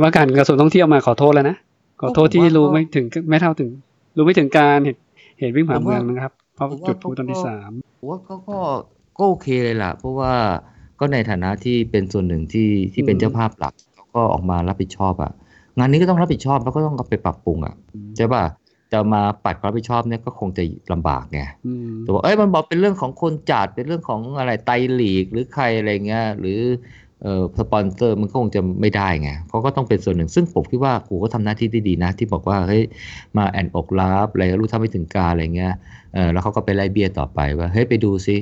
ว่าการกระทรวงท่องเที่ยวมาขอโทษแล้วนะขอโทษที่รู้ไม่ถึงไม่เท่าถึง รู้ไม่ถึงการเหตุเหตุวิ่งผ่านเมืองนะครับ เพราะจุดพลุตอนที่สามผมว่าก็ก็ก็โอเคเลยล่ะ เพราะว่าก็ในฐานะที่เป็นส่วนหนึ่งที่ที่เป็นเจ้าภาพหลักเขาก็ออกมารับผิดชอบอะ งานนี้ก็ต้องรับผิดชอบแล้วก็ต้องเอาไปปรับปรุงอะใช่ป่ะจะมาปัดความรับผิดชอบเนี่ยก็คงจะลำบากไงอืมแต่ว่าเอ้ยมันบอกเป็นเรื่องของคนจัดเป็นเรื่องของอะไรไตรลีกหรือใครอะไรเงี้ยหรือเอ่อสปอนเซอร์มันก็คงจะไม่ได้ไงเขาก็ต้องเป็นส่วนหนึ่ง ซึ่งผมคิดว่ากูก็ทำหน้าที่ได้ดีนะ ที่บอกว่าเฮ้ยมาแอนอกรับอะไรรู้เท่าไม่ถึงการอะไรเงี้ยเออแล้วเขาก็ไปไล่เบี้ยต่อไปว่าเฮ้ยไปดูซิ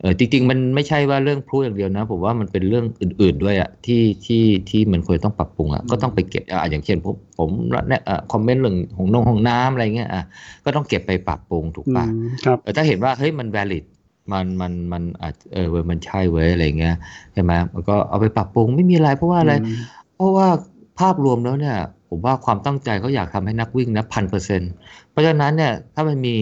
เออจริง ๆ มันไม่ใช่ว่าเรื่องพลุอย่างเดียวนะ ผมว่ามันเป็นเรื่องอื่น ๆด้วยอะที่ที่ที่มันควรต้องปรับปรุงอะก็ต้องไปเก็บอะอย่างเช่นผมผมเนี่ยคอมเมนต์เรื่องของนงของน้ำอะไรเงี้ยอะก็ต้องเก็บไปปรับปรุงถูกอืปะมครับเออถ้าเห็นว่าเฮ้ยมัน valid มันมันมันอาจเออเว้ยมันใช่เว้ยอะไรเงี้ยใช่ไหมมันก็เอาไปปรับปรุงไม่มีอะไรเพราะว่าอะไรอืมเพราะว่าภาพรวมแล้วเนี่ย ผมว่าความตั้งใจเขาอยากทำให้นักวิ่งนะพันเปอร์เซ็นเพราะฉะนั้นเนี่ยถ้ามันมี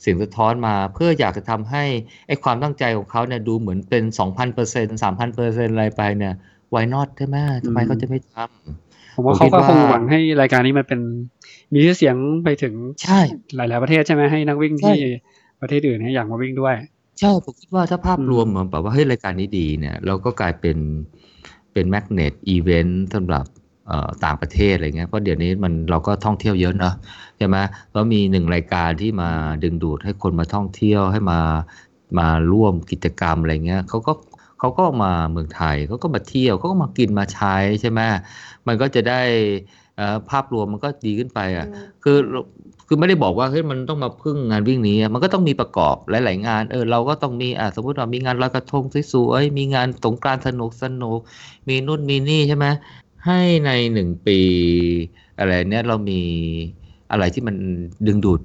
เสียงสะท้อนมาเพื่ออยากจะทำให้ไอ้ความตั้งใจของเขาเนี่ยดูเหมือนเป็นสองพันเปอร์เซ็นสามพันเปอร์เซ็นอะไรไปเนี่ย why not ใช่ไหมทำไมเขาจะไม่ทำผมว่าผมเขาคิดก็ว่าคงหวังให้รายการนี้มันเป็น มีชื่อเสียงไปถึงใช่หลาย ๆ ประเทศใช่ไหมให้นักวิ่งใช่ที่ประเทศอื่นเนี่ยอยากมาวิ่งด้วยใช่ผมคิดว่าถ้าภาพอืมรวมเหมือนแบบว่าเฮ้ยรายการนี้ดีเนี่ย เราก็กลายเป็นเป็นแมกเนตอีเวนต์สำหรับเอ่อ ต่างประเทศอะไรเงี้ยเพราะเดี๋ยวนี้มันเราก็ท่องเที่ยวเยอะเนอะใช่ไหมแล้วมีหนึ่งรายการที่มาดึงดูดให้คนมาท่องเที่ยวให้มามาร่วมกิจกรรมอะไรเงี้ยเขาก็เขาก็มาเมืองไทยเขาก็มาเที่ยวเขาก็มากินมาใช้ใช่ไหมมันก็จะได้เอ่อภาพรวมมันก็ดีขึ้นไปอะคือคือไม่ได้บอกว่าเฮ้ยมันต้องมาพึ่งงานวิ่งนี้อะมันก็ต้องมีประกอบหลาย ๆ งานเออเราก็ต้องมีอะสมมติว่ามีงานลอยกระทงสวยๆมีงานสงกรานต์สนุกสนุกมีนู่นมีนี่ใช่ไหม ให้ในหนึ่งปีอะไรเนี้ยเรามีอะไรที่มันดึงดูด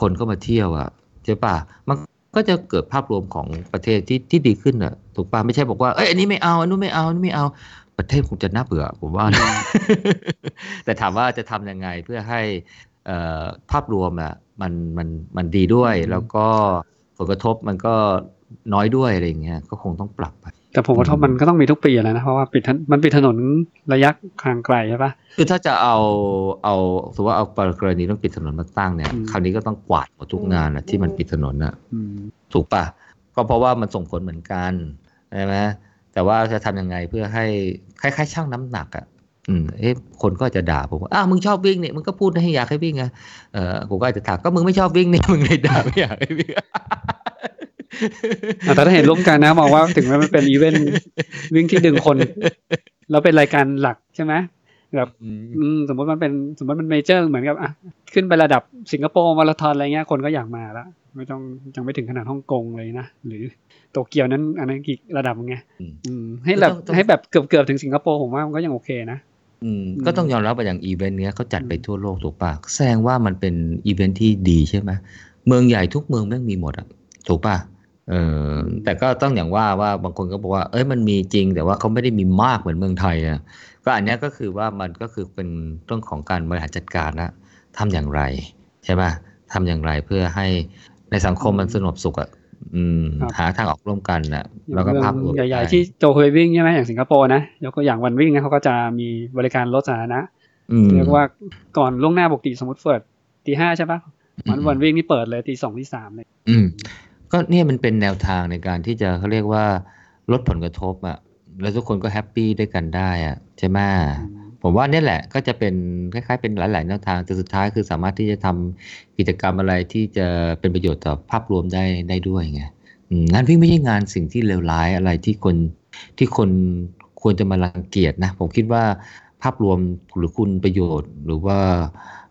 คนเข้ามาเที่ยวอะใช่ป่ะมันก็จะเกิดภาพรวมของประเทศที่ที่ดีขึ้นอะถูกป่ะไม่ใช่บอกว่าเอ้ยอันนี้ไม่เอาอันนู้นไม่เอาอันนี้ไม่เอาประเทศคงจะน่าเบื่อผมว่านะแต่ถามว่าจะทำยังไงเพื่อให้เอ่อภาพรวมอะมันมันมันดีด้วยแล้วก็ผลกระทบมันก็น้อยด้วยอะไรอย่างเงี้ยก็คงต้องปรับไป แต่ผมว่าทบมันก็ต้องมีทุกปีแหล้วนะ เพราะว่าปิดถนมันปิดถนนระยะทางไกลใช่ปะคือถ้าจะเอาเอาสมมติว่าเอากรณีต้องปิดถนนมาตั้งเนี่ยอืมคราวนี้ก็ต้องกวาดหมดทุกงานอะที่มันปิดถนนอะอืมถูกป่ะก็เพราะว่ามันส่งผลเหมือนกันใช่ไหมแต่ว่าจะทำยังไงเพื่อให้คล้ายๆช่างน้ำหนักอะอืมเอ๊ะคนก็จะด่าผมว่าอ้าวมึงชอบวิ่งเนี่ยมึงก็พูดให้อยากให้วิ่งไงเออผมก็อาจจะถามก็มึงไม่ชอบวิ่งเนี่ยมึงเลยด่าไม่อยากให้วิ่งอะ แต่ถ้าเห็นร่วมกันนะมองว่าถึงแม้มันเป็นอีเวนต์วิ่งที่ดึงคน แล้วเป็นรายการหลักใช่ไหมแบบอืมอืมสมมติมันเป็นสมมติมัน major เหมือนกับอะขึ้นไประดับสิงคโปร์มาราธอนอะไรเงี้ยคนก็อยากมาละไม่ต้องยังไม่ถึงขนาดฮ่องกงเลยนะ หรือโตเกียวนั้นอันนั้นอีกระดับไงอืมอืมให้แบบต้องต้องให้แบบเกือบเกือบๆถึงสิงคโปร์ผมว่ามันก็ยังโอเคนะอืมอืมก็ต้องยอมรับว่าอย่างอีเวนต์เนี้ยเขาจัดไปทั่วโลกถูกป่ะแสดงว่ามันเป็นอีเวนต์ที่ดีใช่ไหมเมืองใหญ่ทุกเมืองแม่งมีหมดอะถูกป่ะ เออแต่ก็ต้องอย่างว่าว่าบางคนก็บอกว่า เอ้ยมันมีจริง แต่ว่าเขาไม่ได้มีมากเหมือนเมืองไทยอะก็อันเนี้ยก็คือว่ามันก็คือเป็นเรื่องของการบริหารจัดการนะทำอย่างไร ใช่ป่ะทำอย่างไรเพื่อให้ในสังคมมันสงบสุขอะอืมหาทางออกร่วมกันนะแล้วก็ภาพรวมใหญ่ๆที่โจเคยวิ่งใช่ไหมอย่างสิงคโปร์นะยกตัวอย่างวันวิ่งเนี่ยเขาก็จะมีบริการรถสาธารณะอืมเรียกว่าก่อนล่วงหน้าปกติสมมติเปิดตีห้าใช่ปะวันวันวิ่งนี่เปิดเลยตีสองตีสามเลยอืม ก็เนี่ยมันเป็นแนวทางในการที่จะเขาเรียกว่าลดผลกระทบอะแล้วทุกคนก็แฮปปี้ด้วยกันได้อะใช่ไหมผมว่าเนี่ยแหละก็จะเป็นคล้ายๆเป็นหลายๆแนวทางแต่สุดท้ายคือสามารถที่จะทำกิจกรรมอะไรที่จะเป็นประโยชน์ต่อภาพรวมได้ได้ด้วยไงอืมงานวิ่งไม่ใช่งานสิ่งที่เลวร้ายอะไรที่คนที่คนควรจะมารังเกียจนะ ผมคิดว่าภาพรวมหรือคุณประโยชน์ หรือว่า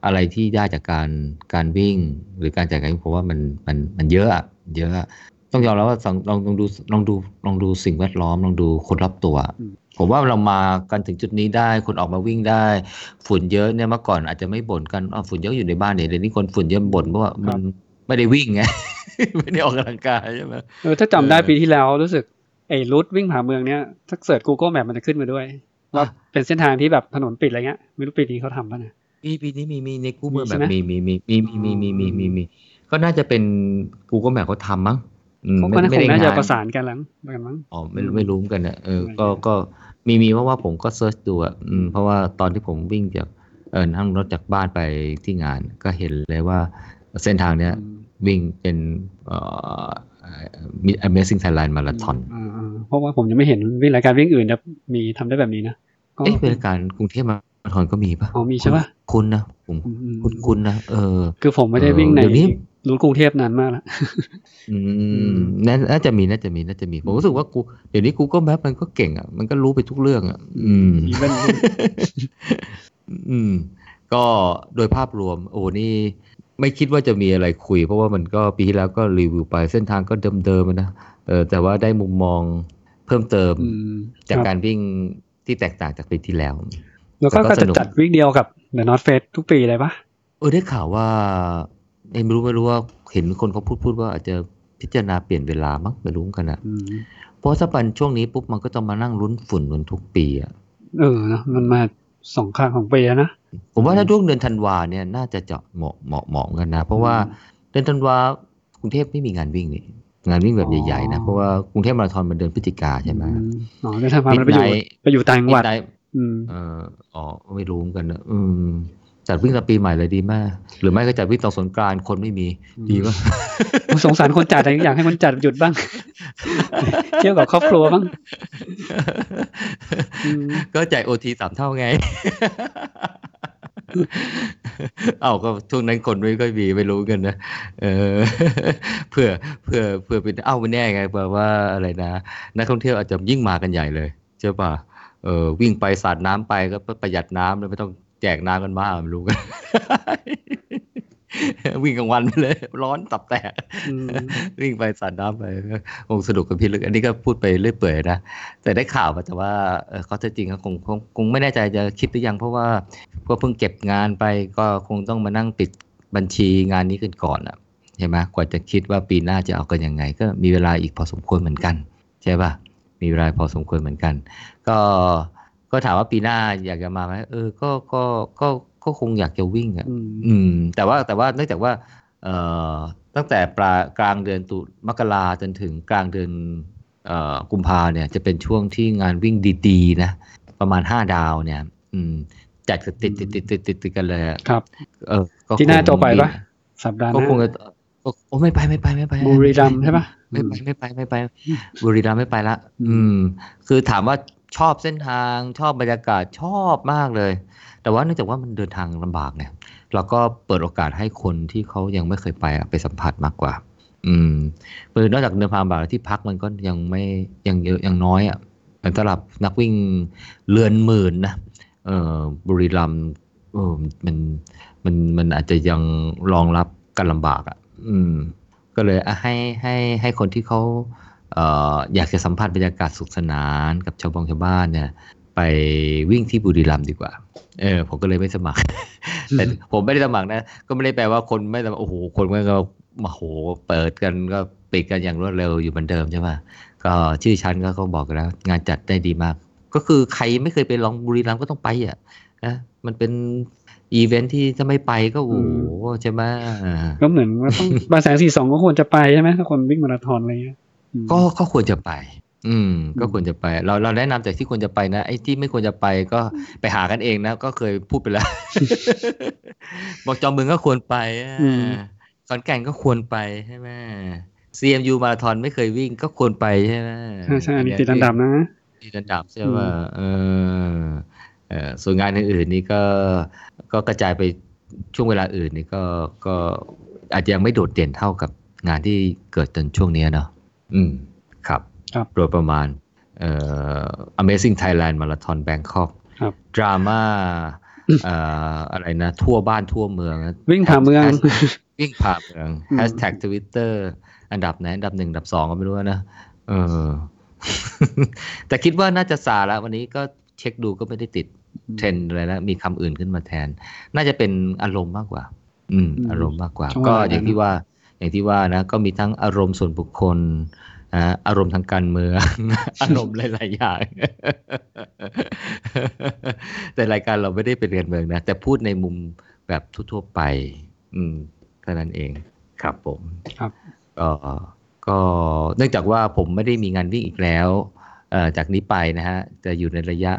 อะไรที่ได้จากการการวิ่ง หรือการจัดการวิ่งผมว่ามันมันมันเยอะอะ เยอะอะต้องยอมรับว่าสังลองลองดูลองดูลองดูสิ่งแวดล้อมลองดูคนรอบตัว ผมว่าเรามากันถึงจุดนี้ได้คนออกมาวิ่งได้ ฝุ่นเยอะเนี่ยเมื่อก่อนอาจจะไม่บ่นกันอ๋อฝุ่นเยอะอยู่ในบ้านเนี่ยเดี๋ยวนี้คนฝุ่นเยอะบ่นเพราะว่ามันไม่ได้วิ่งไงไม่ได้ออกกำลังกายใช่ไหมเออถ้าจำได้เออปีที่แล้วรู้สึกไอ้ route วิ่งผ่าเมืองเนี้ยถ้า search Google Map มันจะขึ้นมาด้วยว่าอะเป็นเส้นทางที่แบบถนนปิดอะไรเงี้ยไม่รู้ปีนี้เขาทำป่ะนะมีปีนี้มีมีในกูเกิลมีแบใช่บไหมมีมีมีมีมีมีมีมีมีมี ก็น่าจะเป็น Google Map เขาทำมั้งอืมเขาไม่ก็น่าคไม่งได้น่าจะงานประสานกันแล้วกันมั้งอ๋อไม่รู้ไม่รู้เหมือนกันเนี่ยเออไม่ก็ไม่ก็มีมีเพราะว่าผมก็ search ดูอะอืมเพราะว่าตอนที่ผมวิ่งจากเออนั่งรถจากบ้านไปที่งาน ก็เห็นเลยว่าเส้นทางเนี้ยอืมวิ่งเป็นเอ่อมี Amazing Thailand Marathon อ่าอ่าเพราะว่าผมยังไม่เห็นวิ่งรายการวิ่งอื่นจะมีทำได้แบบนี้นะก็เอ๊ะเป็นรายการกรุงเทพมาราธอนก็มีปะอ๋อมีใช่ปะคุณนะผมอืมอืมคุณคุณนะเออ คือผมไม่ได้วิ่งในเดี๋ยวนี้ รูทกรุงเทพนานมากแล้วอืมน่าน่าจะมีน่าจะมีน่าจะมี ผมรู้สึกว่ากูเดี๋ยวนี้ Google Map มันก็เก่งอะมันก็รู้ไปทุกเรื่องอะ อืมอีเวนต์อืม ก็โดยภาพรวม โอ้นี่ไม่คิดว่าจะมีอะไรคุย เพราะว่ามันก็ปีที่แล้วก็รีวิวไปเส้นทางก็เดิมๆอะนะเออแต่ว่าได้มุมมองเพิ่มเติมอืมจากครับการวิ่งที่แตกต่างจากปีที่แล้ว แล้วก็แต่ก็ก็สจะนุกจัดวิ่งเดียวกับ The North Face ทุกปีเลยปะเออได้ข่าวว่าเอ้ย ไม่รู้ไม่รู้ว่าเห็นคนเขาพูดพูดว่าอาจจะพิจารณาเปลี่ยนเวลามั้งไม่รู้เหมือนกันนะอืมเพราะถ้าเป็นช่วงนี้ปุ๊บมันก็ต้องมานั่งลุ้นฝุ่นเหมือนทุกปีอะเออนะมันมาสองครั้งของปีแล้วนะผมว่าถ้าช่วงเดือนธันวาเนี่ยน่าจะเจาะเหมาะเหมาะเหมาะกันนะ เพราะว่าเดือนธันวากรุงเทพไม่มีงานวิ่งนี่งานวิ่งแบบใหญ่ๆนะเพราะว่ากรุงเทพมาราธอนมันเดือนพฤศจิกาใช่ไหมอืมอ๋อได้ทำมามันไปอยู่ Midnight ไปอยู่ต่างจังหวัด Midnight อืมเอออ๋อไม่รู้เหมือนกันนะอืม จัดวิ่งตอนปีใหม่เลยดีมาก หรือไม่ก็จัดวิ่งตอนสงกรานต์คนไม่มีอืมดีป่ะผมสงสารคนจัดแต่อยากให้คนจัดหยุดบ้างเที่ยวกับครอบครัวบ้างอืมก็จ่ายโอทีสามเท่าไง เอาก็ช่วงนั้นคนไม่ค่อยมีไม่รู้กันนะเออเพื่อเพื่อเพื่อเป็นเอ้าไม่แน่ไงแปลว่าอะไรนะนักท่องเที่ยวอาจจะยิ่งมากันใหญ่เลยใช่ป่ะเออวิ่งไปสาดน้ำไปก็ประหยัดน้ำเลยไม่ต้อง แจกน้ำกันมากไม่รู้กัน วิ่งกลางวันไปเลย ร้อนตับแตกอืมวิ่งไปสาดน้ำไปคงสนุกกับพี่ลึก อันนี้ก็พูดไปเรื่อยเปื่อยนะแต่ได้ข่าวมาแต่ว่าเออเขาจะจริงก็คงคงคงไม่แน่ใจจะคิดหรือยัง เพราะว่าก็เพิ่งเก็บงานไปก็คงต้องมานั่งปิดบัญชีงานนี้กันก่อนอะใช่ไหมกว่าจะคิดว่าปีหน้าจะเอากันยังไง ก็มีเวลาอีกพอสมควรเหมือนกัน ใช่ป่ะมีเวลาพอสมควรเหมือนกัน ก็ ก็ถามว่าปีหน้าอยากจะมาไหมเออ ก็ก็ก็ก็คงอยากจะวิ่งอะอืมอืมแต่ว่าแต่ว่าเนื่องจากว่า เอ่อตั้งแต่ปลายกลางเดือนตุมกราจนถึงกลางเดือนเอ่อกุมภาเนี่ย จะเป็นช่วงที่งานวิ่งดีๆ นะ ประมาณห้าดาวเนี่ย อืมจัดกันติดติดติดติดติดติดกันเลยอะครับ เออก็ที่หน้าคงโจไปปะมีสัปดาห์หก็คงน้าจะก็โอ้ไม่ไปไม่ไปไม่ไป บุรีรัมย์ใช่ปะไม่ไปไม่ไปไม่ไป บุรีรัมย์ไม่ไปละ อืม คือถามว่า ชอบเส้นทางชอบบรรยากาศชอบมากเลย แต่ว่าเนื่องจากว่ามันเดินทางลำบากเนี่ย เราก็เปิดโอกาสให้คนที่เขายังไม่เคยไปไปสัมผัสมากกว่า อืมคือนอกจากเดินทางลำบากที่พักมันก็ยังไม่ยังเยอะยังน้อยอะแต่สำหรับนักวิ่งเรือนหมื่นนะเออบุรีรัมย์เออมันมันมันอาจจะยังรองรับกันลำบากอะ อืม ก็เลยให้ให้ให้คนที่เขา อ่ออยากจะสัมผัสบรรยากาศสุขสนานกับชาวบองชาวบ้านเนี่ย ไปวิ่งที่บุรีรัมย์ดีกว่า เออ ผมก็เลยไม่สมัคร แต่ผมไม่ได้สมัครนะ ก็ไม่ได้แปลว่าคนไม่สมัครโอ้โห คนก็มาโห เปิดกันก็ปิดกันอย่างรวดเร็วอยู่เหมือนเดิมใช่ไหมก็ชื่อชั้นก็เขาบอกกันแล้ว งานจัดได้ดีมาก ก็คือใครไม่เคยไปลองบุรีรัมย์ก็ต้องไปอะนะมันเป็นอีเวนท์ที่ถ้าไม่ไปก็โอ้โหใช่ไหมก็เหมือนว่าต้องบางแสนสี่สองก็ควรจะไปใช่ไหมถ้าคนวิ่งมาราธอนอะไรเงี้ยอืม ก็ก็ควรจะไป อืม ก็อืมควรจะไป เราเราแนะนำจากที่ควรจะไปนะไอ้ที่ไม่ควรจะไปก็ไปหากันเองนะก็เคยพูดไปแล้ว บอกจอมมึงก็ควรไปอะขอนแก่นก็ควรไปใช่ไหม CMU มาราธอนไม่เคยวิ่งก็ควรไปใช่ไหมใช่ใช่อันนี้ติดอันดับนะติดอันดับใช่ป่ะเออเออส่วนงานอื่นๆนี่ก็ก็กระจายไปช่วงเวลาอื่นนี่ก็ก็อาจจะยังไม่โดดเด่นเท่ากับงานที่เกิดตอนช่วงเนี้ยเนาะ อืมครับครับ โดยประมาณเอ่อ Amazing Thailand Marathon Bangkok ครับดราม่าเอ่ออะไรนะ ทั่วบ้านทั่วเมืองนะวิ่งผ่าเมือง วิ่งผ่าเมืองอืมแฮชแท็กทวิตเตอร์อันดับไหนอันดับหนึ่งอันดับสองก็ไม่รู้นะเออ แต่คิดว่าน่าจะซาแล้ววันนี้ก็เช็คดูก็ไม่ได้ติดเทรนด์อะไรแล้วมีคำอื่นขึ้นมาแทน น่าจะเป็นอารมณ์มากกว่า อืมอืมอารมณ์มากกว่าช่วงเวก็ลาอย่างที่ว่า อย่างที่ว่านะก็มีทั้งอารมณ์ส่วนบุคคลนะอารมณ์ทางการเมือง อารมณ์หลาย ๆ อย่าง แต่รายการเราไม่ได้เป็นการเมืองนะ แต่พูดในมุมแบบทั่ว ๆ ไป อืมเท่านั้นเองครับผมครับก็ก็เนื่องจากว่าผมไม่ได้มีงานวิ่งอีกแล้วเอ่อจากนี้ไปนะฮะ จะอยู่ในระยะ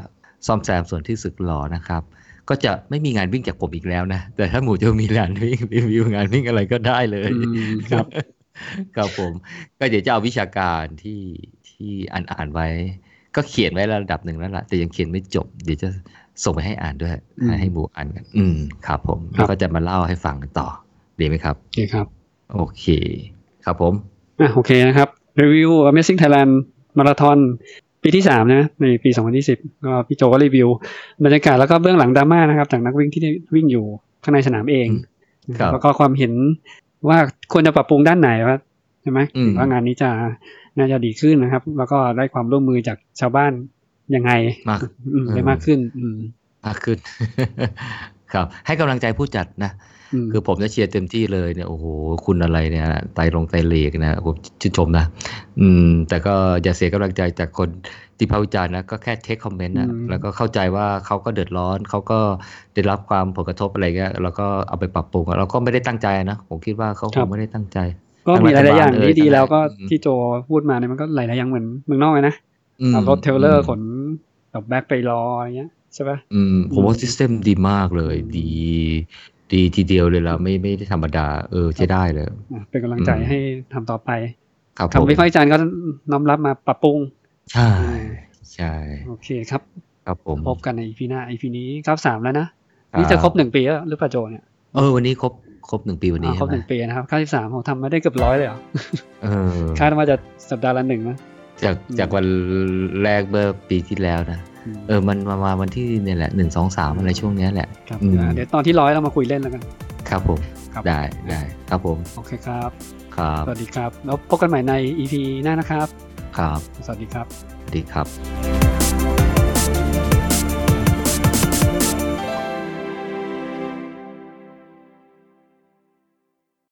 ซ่อมแซมส่วนที่สึกหรอนะครับ ก็จะไม่มีงานวิ่งจากผมอีกแล้วนะ แต่ถ้าหมูจะมีงานวิ่งรีวิวงานวิ่งอะไรก็ได้เลยอืมครับครับผม ก็เดี๋ยวจะเอาวิชาการที่ที่อ่านอ่านไว้ ก็เขียนไว้ระดับหนึ่งแล้วล่ะ แต่ยังเขียนไม่จบ เดี๋ยวจะส่งไปให้อ่านด้วยอืมให้หมูอ่านกัน อืมครับผมครับแล้วก็จะมาเล่าให้ฟังกันต่อดีไหมครับโอเคครับ โอเค ครับผมอะโอเคนะครับรีวิว Amazing Thailand Marathon ปีที่สามนะในปี2020ก็พี่โจก็รีวิว บรรยากาศแล้วก็เบื้องหลังดราม่านะครับจากนักวิ่งที่ได้วิ่งอยู่ข้างในสนามเองครับแล้วก็ความเห็นว่าควรจะปรับปรุงด้านไหนว่าใช่ไหมอืมว่างานนี้จะน่าจะดีขึ้นนะครับ แล้วก็ได้ความร่วมมือจากชาวบ้านยังไงมากอืมได้มากขึ้นอืมมากขึ้น ครับ ให้กำลังใจผู้จัดนะอืม คือผมจะเชียร์เต็มที่เลยเนี่ยโอ้โหคุณอะไรเนี่ยไตรลงไตรเลกนะผมชื่นชมนะ อืม แต่ก็อย่าเสียกำลังใจจากคนที่พาวิจารณ์นะก็แค่เทคคอมเมนต์นะอืมแล้วก็เข้าใจว่าเขาก็เดือดร้อนเขาก็ได้รับความผลกระทบอะไรเงี้ยแล้วก็เอาไปปรับปรุงเราก็ไม่ได้ตั้งใจนะผมคิดว่าเขาคงไม่ได้ตั้งใจ ก็มีหลายๆอย่างที่ดีแล้วก็อืมที่โจพูดมาเนี่ยมันก็หลายๆอย่างเหมือนเมืองนอกเลยนะอืมเอารถ trailer ขนแบบ bag ไปรออะไรเงี้ยใช่ปะอืมผมว่าอืม system ดีมากเลยดี ดีทีเดียวเลยแล้วไม่ไม่ได้ธรรมดา เออใช้ได้เลยอะเป็นกำลังใจอืมให้ทำต่อไปครับผมคำวิพากษ์วิจารณ์ก็น้อมรับมาปรับปรุง ใช่ใช่โอเคครับ ครับผมพบกันใน EP หน้า EP นี้ครับสามแล้วนะครับนี่จะครบหนึ่งปีแล้วหรือเปล่าโจเนี่ยเออวันนี้ครบครบหนึ่งปีวันนี้อ่าครบใช่หไหมนึ่งปีนะครับข้าที่สามผมทำมาได้เกือบร้อยเลยเหรอเออคาดว่าจะสัปดาห์ละหนึ่งนะจากจากวันแรกเมื่อปีที่แล้วนะอืม เออมันมามาวันที่เนี่ยแหละหนึ่งสองสามอะไรช่วงเนี้ยแหละครับอืมอ่าเดี๋ยวตอนที่ร้อยเรามาคุยเล่นแล้วกันครับผมครับได้ได้ครับผมโอเคครับครับสวัสดีครับ แล้วพบกันใหม่ใน EP หน้านะครับ ครับ สวัสดีครับ สวัสดีครับ